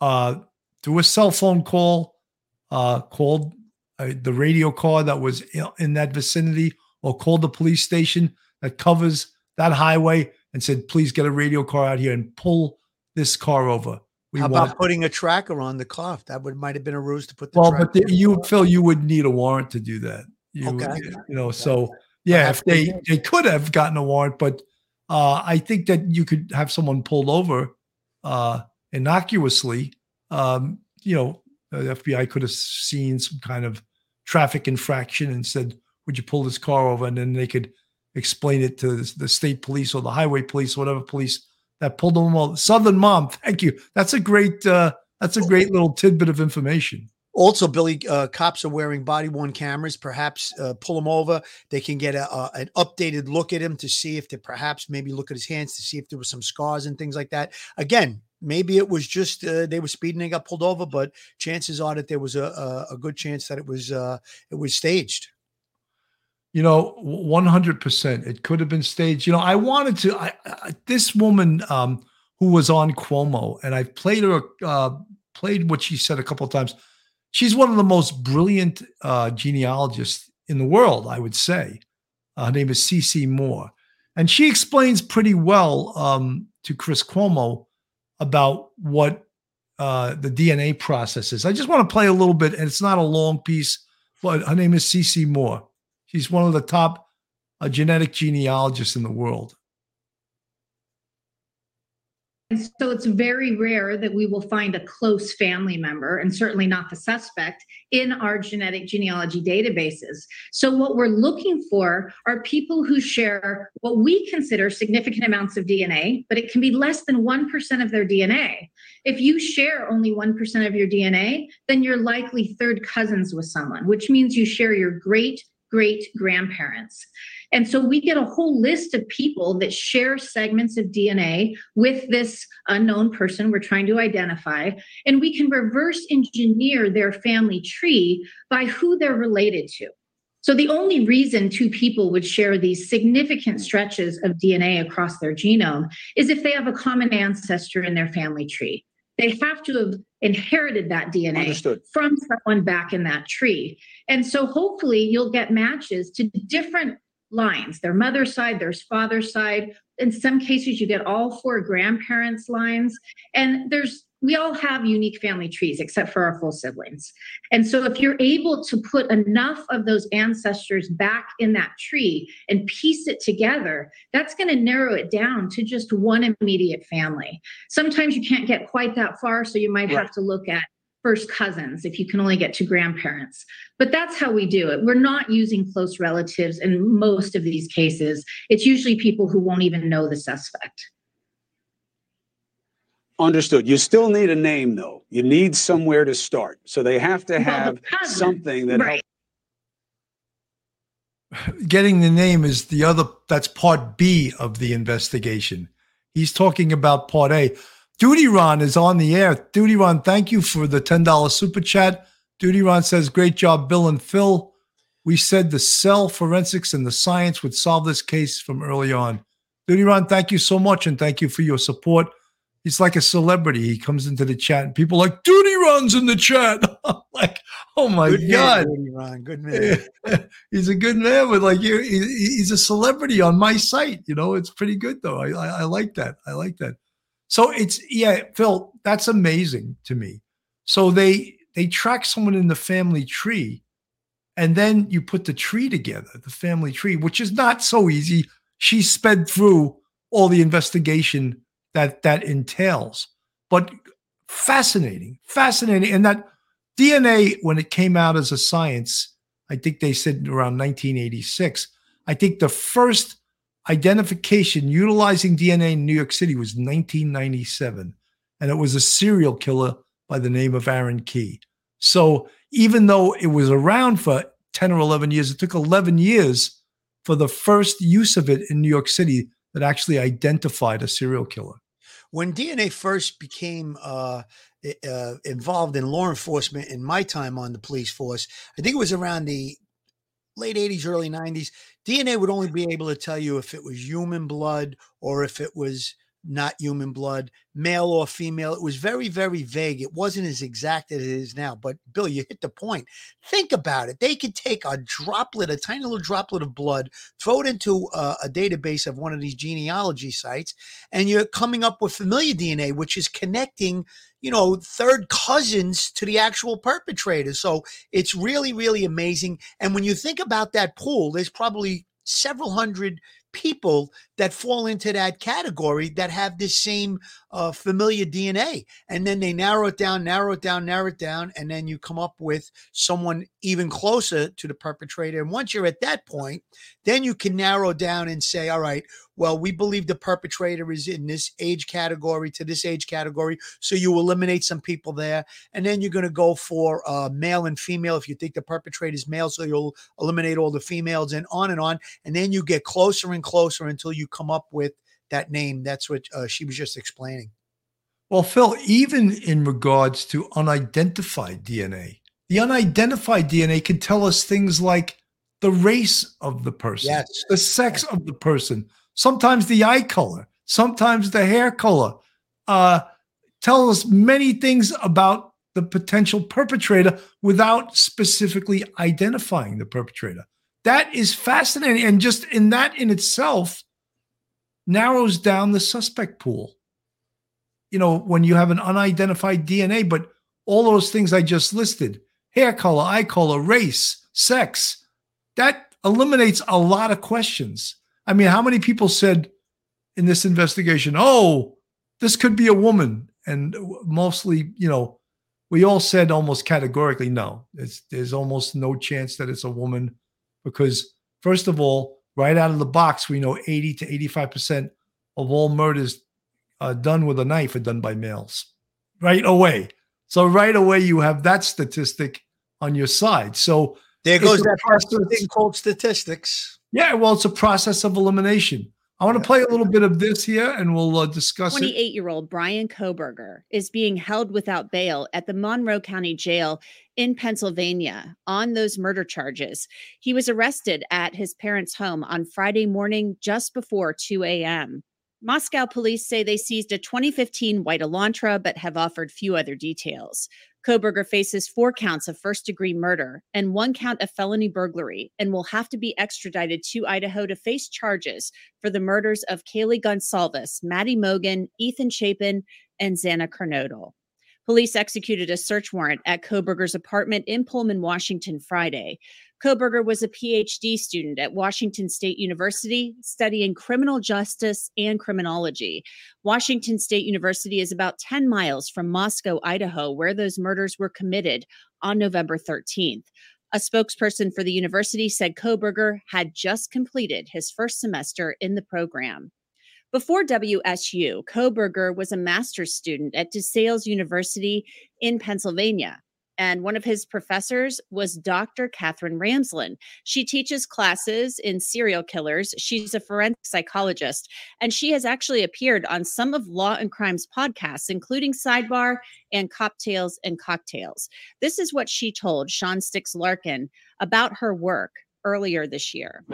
uh, through a cell phone call, uh, called uh, the radio car that was in that vicinity or called the police station that covers that highway and said, please get a radio car out here and pull this car over. We How about putting a tracker on the car? That would might have been a ruse to put the well, but the, you Phil, you would need a warrant to do that. You, okay. you know, so yeah, if they they could have gotten a warrant, but uh, I think that you could have someone pulled over uh, innocuously. Um, you know, the FBI could have seen some kind of traffic infraction and said, "Would you pull this car over?" And then they could explain it to the state police or the highway police, whatever police that pulled them all. Southern Mom, thank you. That's a great. Uh, that's a great little tidbit of information. Also, Billy, uh, cops are wearing body worn cameras. Perhaps uh, pull him over. They can get a, a, an updated look at him to see if they perhaps maybe look at his hands to see if there was some scars and things like that. Again, maybe it was just uh, they were speeding and got pulled over, but chances are that there was a, a, a good chance that it was uh, it was staged. You know, one hundred percent. It could have been staged. You know, I wanted to. I, I, this woman um, who was on Cuomo, and I played her, uh, played what she said a couple of times. She's one of the most brilliant uh, genealogists in the world, I would say. Uh, her name is CeCe Moore, and she explains pretty well um, to Chris Cuomo about what uh, the DNA process is. I just want to play a little bit, and it's not a long piece, but her name is CeCe Moore. She's one of the top uh, genetic genealogists in the world. And so it's very rare that we will find a close family member, and certainly not the suspect, in our genetic genealogy databases. So, what we're looking for are people who share what we consider significant amounts of DNA, but it can be less than 1% of their DNA. If you share only 1% of your DNA, then you're likely third cousins with someone, which means you share your great great grandparents. And so we get a whole list of people that share segments of DNA with this unknown person we're trying to identify. And we can reverse engineer their family tree by who they're related to. So the only reason two people would share these significant stretches of DNA across their genome is if they have a common ancestor in their family tree. They have to have inherited that DNA Understood. from someone back in that tree. And so hopefully you'll get matches to different lines their mother's side, their father's side. In some cases, you get all four grandparents' lines. And there's we all have unique family trees except for our full siblings. And so if you're able to put enough of those ancestors back in that tree and piece it together, that's going to narrow it down to just one immediate family. Sometimes you can't get quite that far, so you might right. have to look at first cousins if you can only get to grandparents. But that's how we do it. We're not using close relatives in most of these cases. It's usually people who won't even know the suspect. Understood. You still need a name, though. You need somewhere to start. So they have to have well, something that right. helps. Getting the name is the other, that's part B of the investigation. He's talking about part A. Duty Ron is on the air. Duty Ron, thank you for the $10 super chat. Duty Ron says, Great job, Bill and Phil. We said the cell forensics and the science would solve this case from early on. Duty Ron, thank you so much and thank you for your support he's like a celebrity. He comes into the chat and people like Duty runs in the chat. like, oh my good god, man, Duty Ron, good man. he's a good man, with like he, he's a celebrity on my site. You know, it's pretty good though. I, I, I like that. I like that. So it's yeah, Phil. That's amazing to me. So they they track someone in the family tree, and then you put the tree together, the family tree, which is not so easy. She sped through all the investigation that that entails. But fascinating, fascinating. And that DNA, when it came out as a science, I think they said around 1986. I think the first identification utilizing DNA in New York City was 1997. And it was a serial killer by the name of Arohn Kee. So even though it was around for 10 or 11 years, it took 11 years for the first use of it in New York City that actually identified a serial killer. When DNA first became uh, uh, involved in law enforcement in my time on the police force, I think it was around the late 80s, early 90s, DNA would only be able to tell you if it was human blood or if it was not human blood, male or female. It was very, very vague. It wasn't as exact as it is now. But Bill, you hit the point. Think about it. They could take a droplet, a tiny little droplet of blood, throw it into a, a database of one of these genealogy sites, and you're coming up with familiar DNA, which is connecting you know, third cousins to the actual perpetrator. So it's really, really amazing. And when you think about that pool, there's probably several hundred people that fall into that category that have this same uh, familiar DNA. And then they narrow it down, narrow it down, narrow it down. And then you come up with someone even closer to the perpetrator. And once you're at that point, then you can narrow down and say, all right, well, we believe the perpetrator is in this age category to this age category. So you eliminate some people there. And then you're going to go for uh, male and female if you think the perpetrator is male. So you'll eliminate all the females and on and on. And then you get closer and closer until you come up with that name. That's what uh, she was just explaining. Well, Phil, even in regards to unidentified DNA, the unidentified DNA can tell us things like the race of the person, yes. the sex of the person, sometimes the eye color, sometimes the hair color. Uh, tell us many things about the potential perpetrator without specifically identifying the perpetrator. That is fascinating. And just in that in itself narrows down the suspect pool. You know, when you have an unidentified DNA, but all those things I just listed hair color, eye color, race, sex that eliminates a lot of questions. I mean, how many people said in this investigation, oh, this could be a woman? And mostly, you know, we all said almost categorically, no, there's almost no chance that it's a woman because, first of all, right out of the box, we know 80 to 85% of all murders uh, done with a knife are done by males right away. So, right away, you have that statistic on your side. So, there goes that thing called statistics. Yeah, well, it's a process of elimination. I want to play a little bit of this here and we'll uh, discuss 28 it. year old Bryan Kohberger is being held without bail at the Monroe County Jail in Pennsylvania on those murder charges. He was arrested at his parents' home on Friday morning just before 2 a.m. Moscow police say they seized a 2015 white Elantra but have offered few other details. Kohberger faces four counts of first degree murder and one count of felony burglary and will have to be extradited to Idaho to face charges for the murders of Kaylee Goncalves, Maddie Mogen, Ethan Chapin, and Xana Kernodle. Police executed a search warrant at Kohberger's apartment in Pullman, Washington, Friday. Kohberger was a PhD student at Washington State University studying criminal justice and criminology. Washington State University is about 10 miles from Moscow, Idaho, where those murders were committed on November 13th. A spokesperson for the university said Kohberger had just completed his first semester in the program. Before WSU, Kohberger was a master's student at DeSales University in Pennsylvania and one of his professors was Dr. Katherine Ramsland. She teaches classes in serial killers. She's a forensic psychologist, and she has actually appeared on some of Law and Crimes podcasts, including Sidebar and Cocktails and Cocktails. This is what she told Sean Sticks Larkin about her work earlier this year.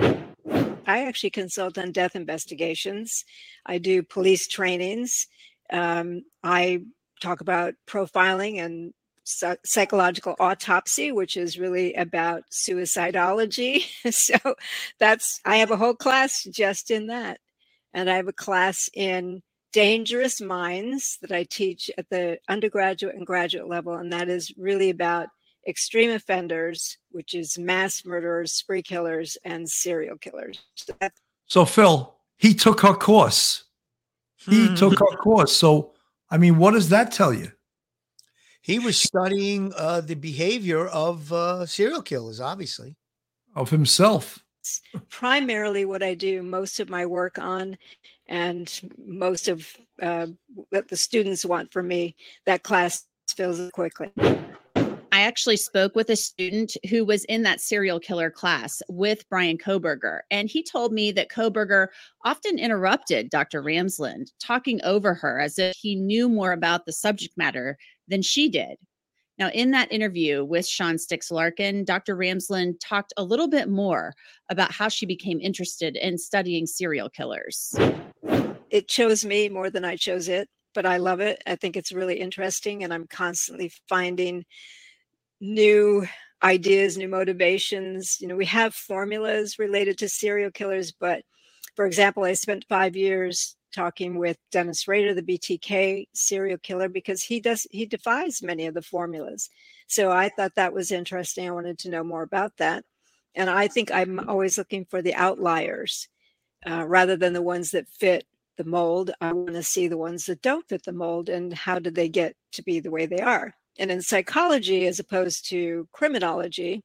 I actually consult on death investigations. I do police trainings. Um, I talk about profiling and psychological autopsy, which is really about suicidology. so that's, I have a whole class just in that. And I have a class in dangerous minds that I teach at the undergraduate and graduate level. And that is really about extreme offenders, which is mass murderers, spree killers, and serial killers. So, Phil, he took her course. He took her course. So, I mean, what does that tell you? He was studying uh, the behavior of uh, serial killers, obviously, of himself. Primarily, what I do most of my work on, and most of uh, what the students want from me, that class fills quickly. Actually spoke with a student who was in that serial killer class with Bryan Kohberger. and he told me that Kohberger often interrupted Dr. Ramsland, talking over her as if he knew more about the subject matter than she did. Now, in that interview with Sean Sticks Larkin, Dr. Ramsland talked a little bit more about how she became interested in studying serial killers. It chose me more than I chose it, but I love it. I think it's really interesting, and I'm constantly finding new ideas, new motivations. You know, we have formulas related to serial killers, but for example, I spent five years talking with Dennis Rader, the BTK serial killer, because he does he defies many of the formulas. So I thought that was interesting. I wanted to know more about that, and I think I'm always looking for the outliers uh, rather than the ones that fit the mold. I want to see the ones that don't fit the mold and how did they get to be the way they are. And in psychology, as opposed to criminology,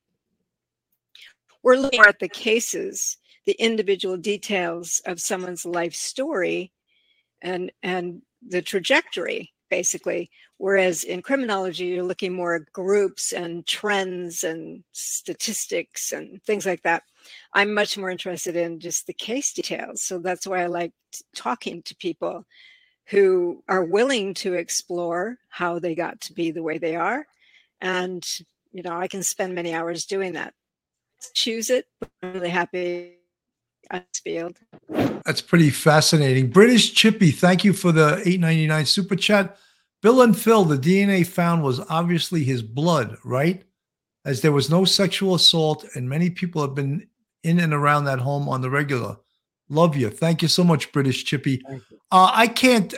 we're looking at the cases the individual details of someone's life story and and the trajectory basically. Whereas in criminology you're looking more at groups and trends and statistics and things like that. I'm much more interested in just the case details. So that's why i like talking to people who are willing to explore how they got to be the way they are and you know i can spend many hours doing that choose it i'm really happy Field. That's pretty fascinating. British Chippy, thank you for the 899 super chat. Bill and Phil, the DNA found was obviously his blood, right? As there was no sexual assault, and many people have been in and around that home on the regular. Love you. Thank you so much, British Chippy. Uh, I can't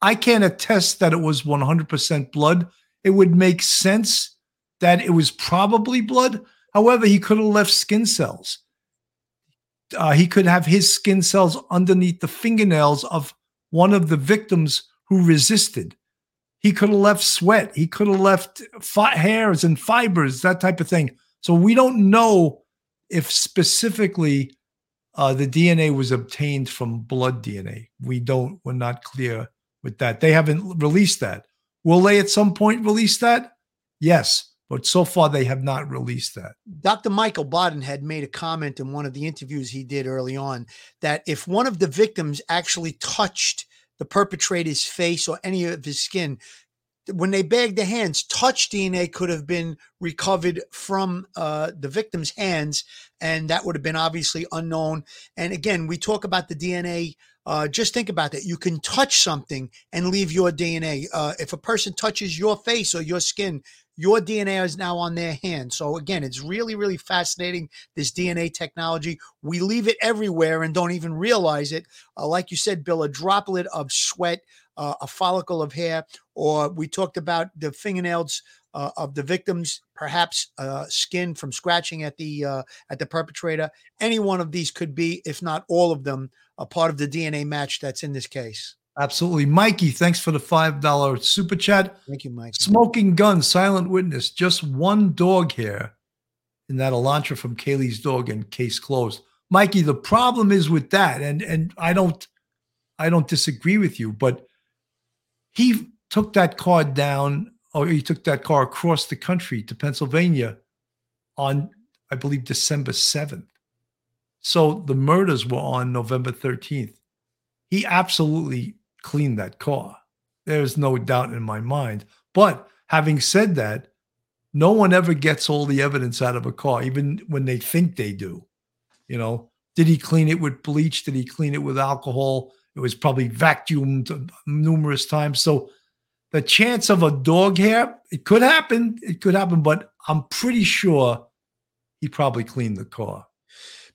I can't attest that it was 100% blood. It would make sense that it was probably blood. However, he could have left skin cells uh, he could have his skin cells underneath the fingernails of one of the victims who resisted. He could have left sweat. He could have left fi- hairs and fibers, that type of thing. So we don't know if specifically uh, the DNA was obtained from blood DNA. We don't. We're not clear with that. They haven't released that. Will they at some point release that? Yes. But so far, they have not released that. Dr. Michael Baden had made a comment in one of the interviews he did early on that if one of the victims actually touched the perpetrator's face or any of his skin, when they bagged the hands, touch DNA could have been recovered from uh, the victim's hands, and that would have been obviously unknown. And again, we talk about the DNA. Uh, just think about that. You can touch something and leave your DNA. Uh, if a person touches your face or your skin, your DNA is now on their hand. So again, it's really, really fascinating. This DNA technology, we leave it everywhere and don't even realize it. Uh, like you said, Bill, a droplet of sweat, uh, a follicle of hair, or we talked about the fingernails uh, of the victims, perhaps uh, skin from scratching at the uh, at the perpetrator. Any one of these could be, if not all of them, a part of the DNA match that's in this case. Absolutely. Mikey, thanks for the $5 super chat. Thank you, Mike. Smoking gun, silent witness, just one dog hair in that Elantra from Kaylee's dog and case closed. Mikey, the problem is with that, and and I don't I don't disagree with you, but he took that car down, or he took that car across the country to Pennsylvania on, I believe, December 7th. So the murders were on November 13th. He absolutely cleaned that car. There's no doubt in my mind. But having said that, no one ever gets all the evidence out of a car, even when they think they do. You know, did he clean it with bleach? Did he clean it with alcohol? It was probably vacuumed numerous times. So the chance of a dog hair, it could happen. It could happen, but I'm pretty sure he probably cleaned the car.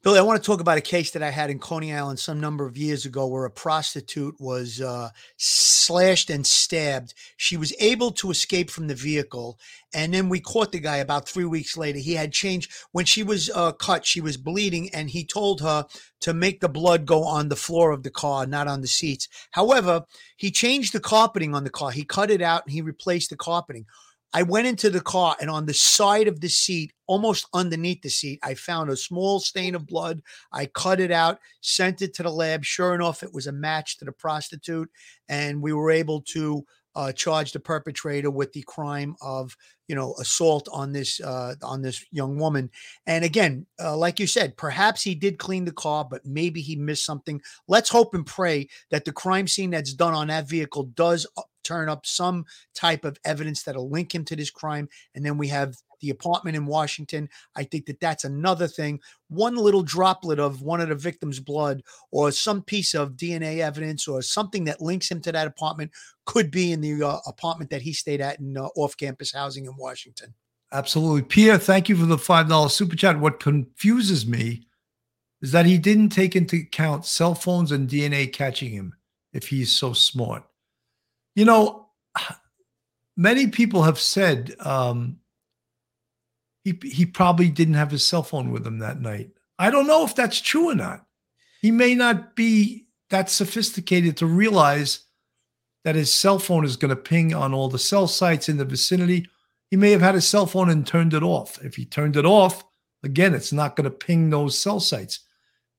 Billy, I want to talk about a case that I had in Coney Island some number of years ago where a prostitute was uh, slashed and stabbed. She was able to escape from the vehicle. And then we caught the guy about three weeks later. He had changed. When she was uh, cut, she was bleeding, and he told her to make the blood go on the floor of the car, not on the seats. However, he changed the carpeting on the car. He cut it out and he replaced the carpeting. I went into the car and on the side of the seat, almost underneath the seat, I found a small stain of blood. I cut it out, sent it to the lab. Sure enough, it was a match to the prostitute. And we were able to uh, charge the perpetrator with the crime of, you know, assault on this uh, on this young woman. And again, uh, like you said, perhaps he did clean the car, but maybe he missed something. Let's hope and pray that the crime scene that's done on that vehicle does uh, turn up some type of evidence that'll link him to this crime. And then we have the apartment in Washington. I think that that's another thing. One little droplet of one of the victim's blood or some piece of DNA evidence or something that links him to that apartment could be in the uh, apartment that he stayed at in uh, off campus housing in Washington. Absolutely. Pierre, thank you for the $5 super chat. What confuses me is that he didn't take into account cell phones and DNA catching him if he's so smart. You know, many people have said um, he he probably didn't have his cell phone with him that night. I don't know if that's true or not. He may not be that sophisticated to realize that his cell phone is going to ping on all the cell sites in the vicinity. He may have had his cell phone and turned it off. If he turned it off, again, it's not going to ping those cell sites.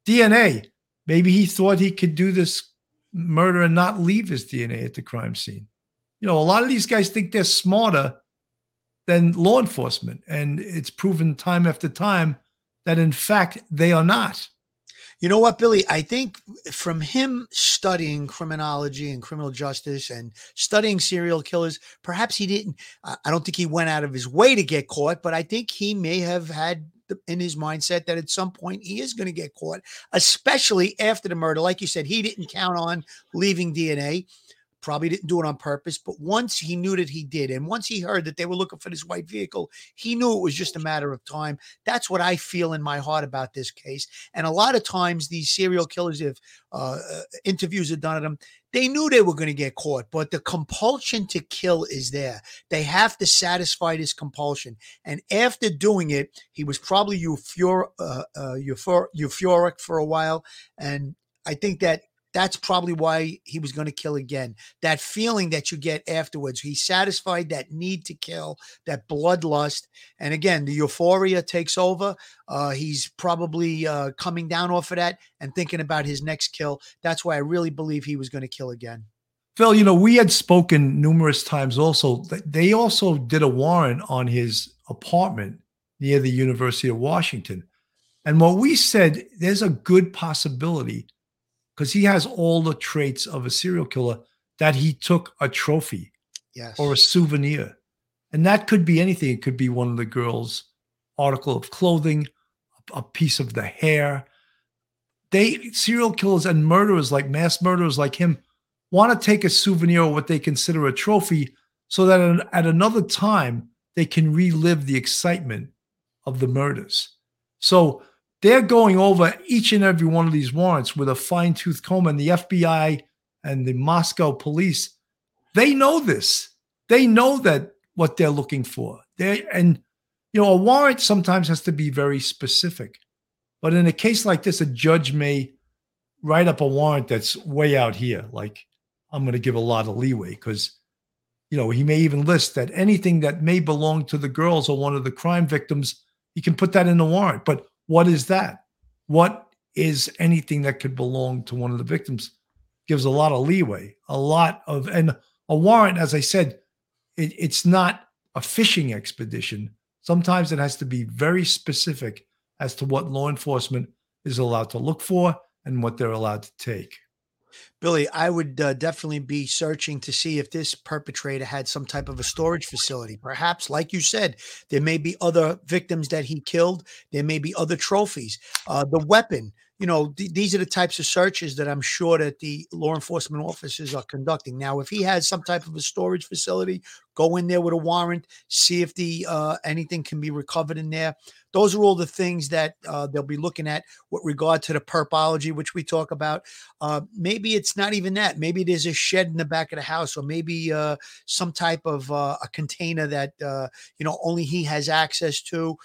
DNA, maybe he thought he could do this murder and not leave his DNA at the crime scene. You know, a lot of these guys think they're smarter than law enforcement. And it's proven time after time that, in fact, they are not. You know what, Billy? I think from him studying criminology and criminal justice and studying serial killers, perhaps he didn't, I don't think he went out of his way to get caught, but I think he may have had in his mindset that at some point he is going to get caught, especially after the murder. Like you said, he didn't count on leaving DNA probably didn't do it on purpose, but once he knew that he did, and once he heard that they were looking for this white vehicle, he knew it was just a matter of time. That's what I feel in my heart about this case. And a lot of times, these serial killers, if uh, uh interviews are done of them, they knew they were going to get caught, but the compulsion to kill is there. They have to satisfy this compulsion. And after doing it, he was probably euphor- uh, uh, euphor- euphoric for a while. And I think that that's probably why he was going to kill again. That feeling that you get afterwards. He satisfied that need to kill, that bloodlust. And again, the euphoria takes over. Uh, he's probably uh, coming down off of that and thinking about his next kill. That's why I really believe he was going to kill again. Phil, you know, we had spoken numerous times also. They also did a warrant on his apartment near the University of Washington. And what we said, there's a good possibility because he has all the traits of a serial killer that he took a trophy yes. or a souvenir. And that could be anything. It could be one of the girls' article of clothing, a piece of the hair. They serial killers and murderers like mass murderers like him want to take a souvenir or what they consider a trophy so that at another time they can relive the excitement of the murders. So they're going over each and every one of these warrants with a fine tooth comb, and the FBI and the Moscow police, they know this. They know that what they're looking for. They and you know, a warrant sometimes has to be very specific. But in a case like this, a judge may write up a warrant that's way out here. Like, I'm going to give a lot of leeway because, you know, he may even list that anything that may belong to the girls or one of the crime victims, he can put that in the warrant. But what is that? What is anything that could belong to one of the victims? Gives a lot of leeway, a lot of, and a warrant, as I said, it, it's not a fishing expedition. Sometimes it has to be very specific as to what law enforcement is allowed to look for and what they're allowed to take. Billy, I would uh, definitely be searching to see if this perpetrator had some type of a storage facility. Perhaps, like you said, there may be other victims that he killed. There may be other trophies. Uh, the weapon, you know, th- these are the types of searches that I'm sure that the law enforcement officers are conducting. Now, if he has some type of a storage facility, go in there with a warrant, see if the uh, anything can be recovered in there. Those are all the things that uh, they'll be looking at with regard to the perpology, which we talk about. Uh, maybe it's not even that. Maybe there's a shed in the back of the house, or maybe uh, some type of uh, a container that uh, you know only he has access to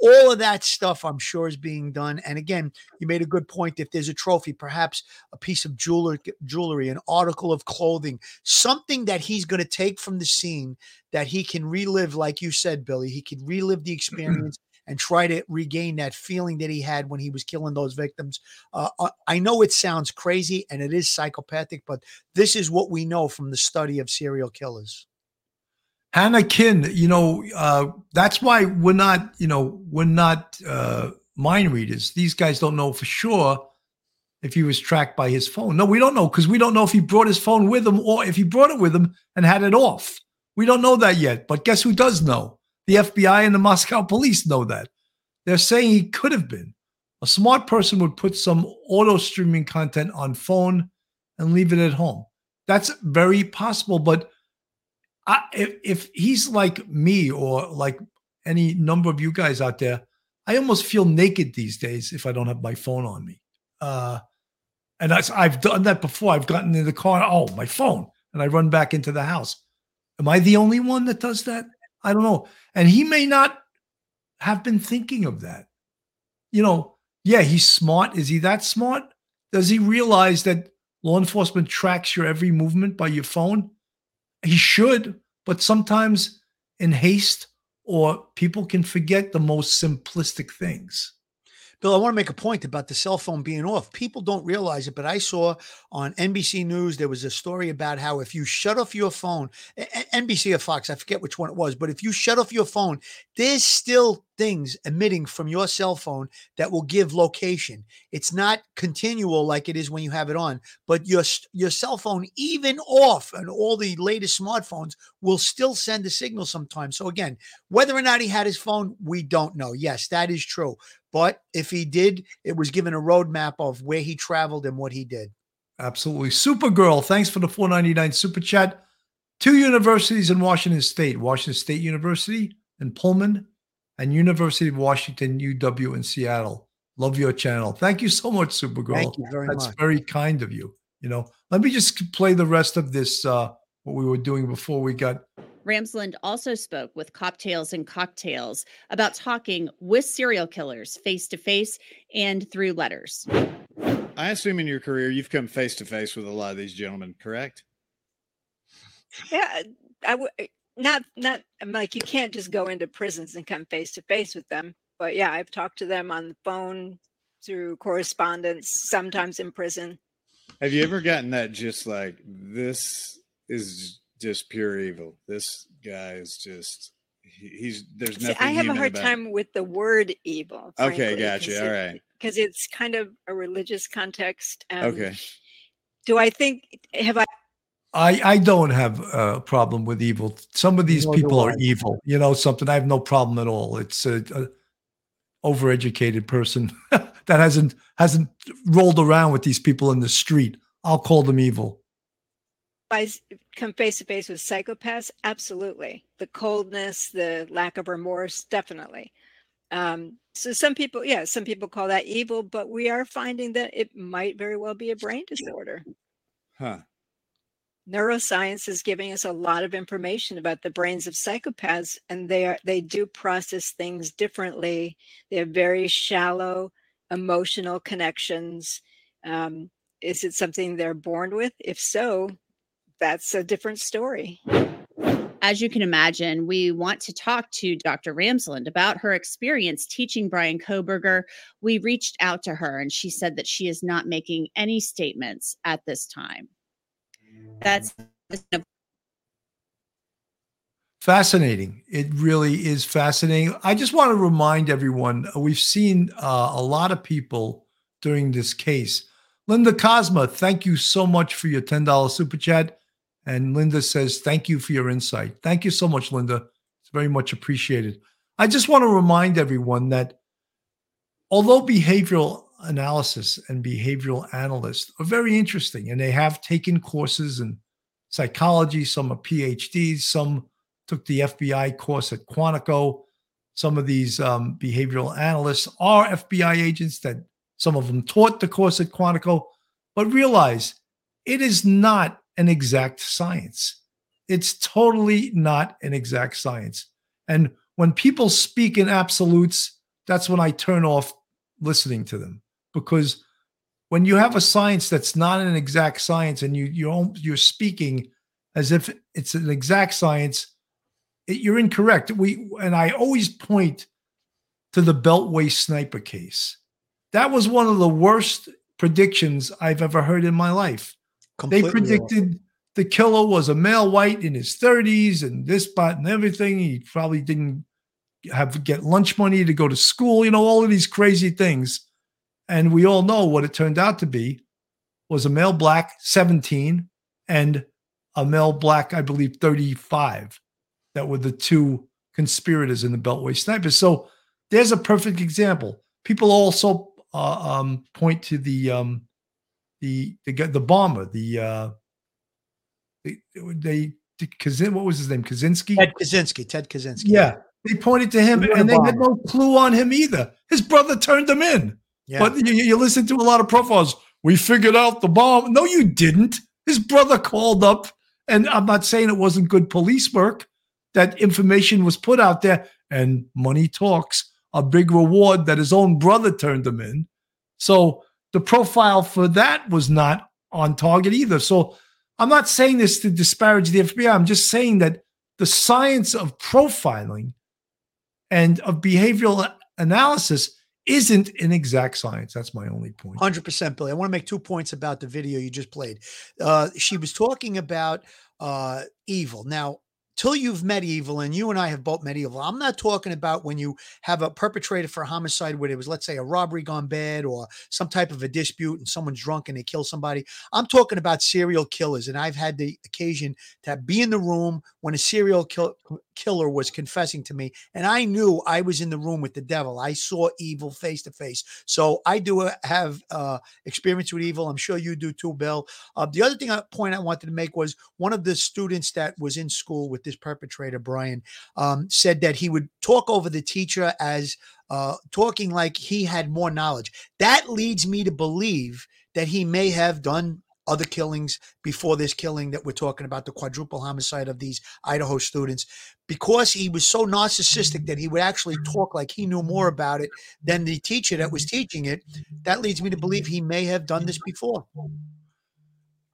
all of that stuff i'm sure is being done and again you made a good point if there's a trophy perhaps a piece of jewelry jewelry an article of clothing something that he's going to take from the scene that he can relive like you said billy he can relive the experience and try to regain that feeling that he had when he was killing those victims. Uh, uh I know it sounds crazy and it is psychopathic, but this is what we know from the study of serial killers. Hannah Kin, you know, uh, that's why we're not, you know, we're not uh, mind readers. These guys don't know for sure if he was tracked by his phone. No, we don't know because we don't know if he brought his phone with him or if he brought it with him and had it off. We don't know that yet. But guess who does know? The FBI and the Moscow police know that. They're saying he could have been. A smart person would put some auto streaming content on phone and leave it at home. That's very possible. But I, if, if he's like me or like any number of you guys out there, I almost feel naked these days if I don't have my phone on me. Uh, and that's, I've done that before. I've gotten in the car, oh, my phone, and I run back into the house. Am I the only one that does that? I don't know. And he may not have been thinking of that. You know, yeah, he's smart. Is he that smart? Does he realize that law enforcement tracks your every movement by your phone? He should, but sometimes in haste or people can forget the most simplistic things. Bill, I want to make a point about the cell phone being off. People don't realize it, but I saw on NBC News there was a story about how if you shut off your phone, NBC or Fox, I forget which one it was, but if you shut off your phone, there's still things emitting from your cell phone that will give location. It's not continual like it is when you have it on, but your your cell phone even off and all the latest smartphones will still send a signal sometimes. So again, whether or not he had his phone, we don't know. Yes, that is true. But if he did, it was given a roadmap of where he traveled and what he did. Absolutely. Supergirl, thanks for the 499 super chat. Two universities in Washington State, Washington State University in Pullman and University of Washington, UW in Seattle. Love your channel. Thank you so much, Supergirl. Thank you very That's much. very kind of you. You know, let me just play the rest of this, uh, what we were doing before we got Ramsland also spoke with Cocktails and Cocktails about talking with serial killers face to face and through letters. I assume in your career you've come face to face with a lot of these gentlemen, correct? Yeah, I would eh, not not I'm like you can't just go into prisons and come face to face with them. But yeah, I've talked to them on the phone through correspondence, sometimes in prison. Have you ever gotten that just like this is just pure evil? This guy is just he, he's there's See, nothing. I have a hard about time with the word evil. Okay, gotcha. All right. Because it's kind of a religious context. Um, Okay. Do I think have I I, I don't have a problem with evil. Some of these Nor do people are evil. You know something. I have no problem at all. It's a, a overeducated person that hasn't hasn't rolled around with these people in the street. I'll call them evil. Come face to face with psychopaths? Absolutely. The coldness, the lack of remorse, definitely. Um, so some people, yeah, some people call that evil, but we are finding that it might very well be a brain disorder. Huh. Neuroscience is giving us a lot of information about the brains of psychopaths, and they are they do process things differently. They have very shallow emotional connections. Um, is it something they're born with? If so, that's a different story. As you can imagine, we want to talk to Dr. Ramsland about her experience teaching Bryan Kohberger. We reached out to her and she said that she is not making any statements at this time. That's Fascinating. It really is fascinating. I just want to remind everyone uh, we've seen uh, a lot of people during this case. Linda Cosma, thank you so much for your $10 super chat. And Linda says, thank you for your insight. Thank you so much, Linda. It's very much appreciated. I just want to remind everyone that although behavioral analysis and behavioral analysts are very interesting and they have taken courses in psychology, some are PhDs, some took the FBI course at Quantico. Some of these um, behavioral analysts are FBI agents that some of them taught the course at Quantico, but realize it is not an exact science. It's totally not an exact science. And when people speak in absolutes, that's when I turn off listening to them because when you have a science that's not an exact science and you you're you're speaking as if it's an exact science, it, you're incorrect. We and I always point to the Beltway sniper case. That was one of the worst predictions I've ever heard in my life. Completely they predicted the killer was a male white in his 30s and this, but and everything. He probably didn't have get lunch money to go to school. You know all of these crazy things. And we all know what it turned out to be was a male black 17 and a male black, I believe, 35 that were the two conspirators in the Beltway snipers. So there's a perfect example. People also uh, um, point to the um, the the the bomber, the uh, they, they Kazin, what was his name? Kaczynski? Ted Kaczynski. Ted Kaczynski. Yeah. They pointed to him and they had no clue on him either. His brother turned him in. Yeah. But you, you listen to a lot of profiles. We figured out the bomb. No, you didn't. His brother called up, and I'm not saying it wasn't good police work. That information was put out there, and money talks. A big reward that his own brother turned him in. So the profile for that was not on target either. So I'm not saying this to disparage the FBI. I'm just saying that the science of profiling and of behavioral analysis isn't an exact science. That's my only point. 100% Billy. I want to make two points about the video you just played. Uh, she was talking about uh, evil. Now, till you've met evil, and you and I have both met evil. I'm not talking about when you have a perpetrator for a homicide where it was, let's say, a robbery gone bad or some type of a dispute and someone's drunk and they kill somebody. I'm talking about serial killers. And I've had the occasion to be in the room when a serial kill- killer was confessing to me. And I knew I was in the room with the devil. I saw evil face to face. So I do uh, have uh, experience with evil. I'm sure you do too, Bill. Uh, the other thing, I, point I wanted to make was one of the students that was in school with this perpetrator, Bryan, um, said that he would talk over the teacher as uh, talking like he had more knowledge. That leads me to believe that he may have done other killings before this killing that we're talking about the quadruple homicide of these Idaho students because he was so narcissistic that he would actually talk like he knew more about it than the teacher that was teaching it that leads me to believe he may have done this before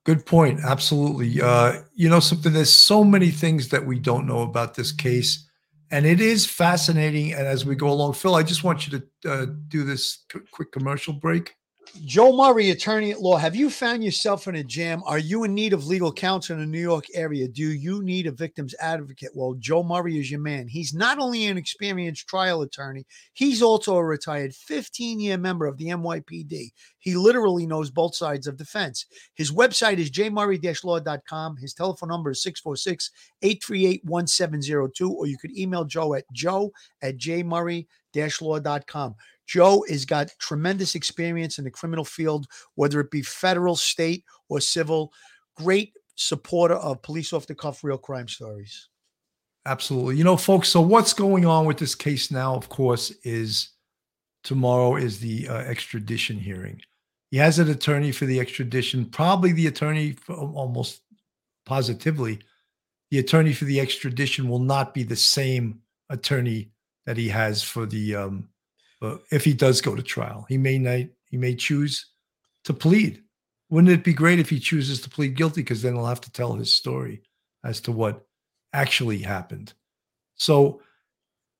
Good point. Absolutely. Uh, you know, something, there's so many things that we don't know about this case. And it is fascinating. And as we go along, Phil, I just want you to uh, do this quick commercial break. Joe Murray, attorney at law, have you found yourself in a jam? Are you in need of legal counsel in the New York area? Do you need a victim's advocate? Well, Joe Murray is your man. He's not only an experienced trial attorney, he's also a retired 15 year member of the NYPD. He literally knows both sides of the fence. His website is jmurray law.com. His telephone number is 646 838 1702, or you could email Joe at joe at jmurray law.com. Joe has got tremendous experience in the criminal field, whether it be federal, state, or civil. Great supporter of police off the cuff real crime stories. Absolutely. You know, folks, so what's going on with this case now, of course, is tomorrow is the uh, extradition hearing. He has an attorney for the extradition, probably the attorney almost positively. The attorney for the extradition will not be the same attorney that he has for the um, if he does go to trial, he may not, he may choose to plead. Wouldn't it be great if he chooses to plead guilty? Because then he'll have to tell his story as to what actually happened. So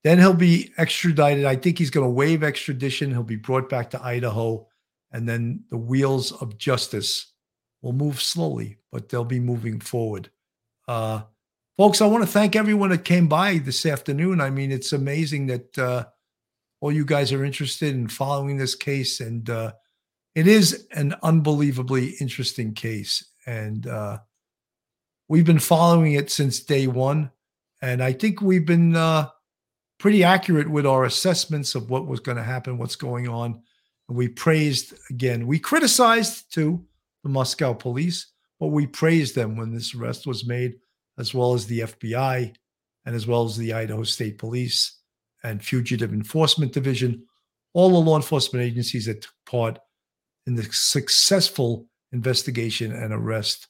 then he'll be extradited. I think he's going to waive extradition. He'll be brought back to Idaho. And then the wheels of justice will move slowly, but they'll be moving forward. Uh, folks, I want to thank everyone that came by this afternoon. I mean, it's amazing that uh, all you guys are interested in following this case. And uh, it is an unbelievably interesting case. And uh, we've been following it since day one. And I think we've been uh, pretty accurate with our assessments of what was going to happen, what's going on. And we praised, again, we criticized too the Moscow police, but we praised them when this arrest was made, as well as the FBI and as well as the Idaho State Police and Fugitive Enforcement Division, all the law enforcement agencies that took part in the successful investigation and arrest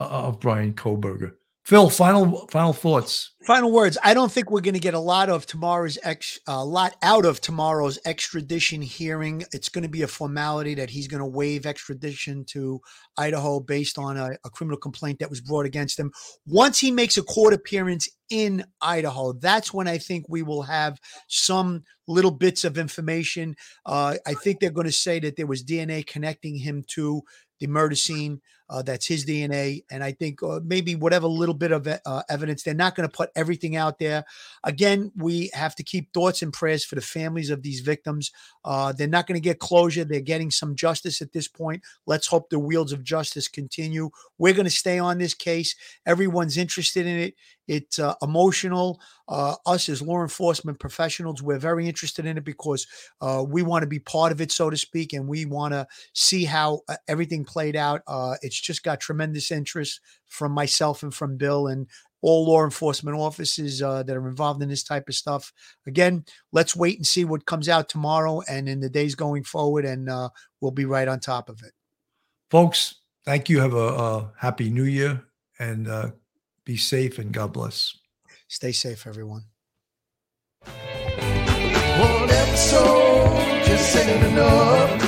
uh, of Bryan Kohberger. Phil, final final thoughts. Final words. I don't think we're going to get a lot of tomorrow's ex, a lot out of tomorrow's extradition hearing. It's going to be a formality that he's going to waive extradition to Idaho based on a, a criminal complaint that was brought against him. Once he makes a court appearance in Idaho, that's when I think we will have some little bits of information. Uh, I think they're going to say that there was DNA connecting him to the murder scene. Uh, that's his DNA. And I think uh, maybe whatever little bit of uh, evidence, they're not going to put everything out there. Again, we have to keep thoughts and prayers for the families of these victims. Uh, they're not going to get closure. They're getting some justice at this point. Let's hope the wheels of justice continue. We're going to stay on this case. Everyone's interested in it. It's uh, emotional. Uh, us as law enforcement professionals, we're very interested in it because uh, we want to be part of it, so to speak, and we want to see how uh, everything played out. Uh, it's just got tremendous interest from myself and from Bill and all law enforcement officers uh, that are involved in this type of stuff. Again, let's wait and see what comes out tomorrow and in the days going forward, and we'll be right on top of it. Folks, thank you. Have a, a happy new year and be safe and God bless. Stay safe, everyone. One episode just ain't enough.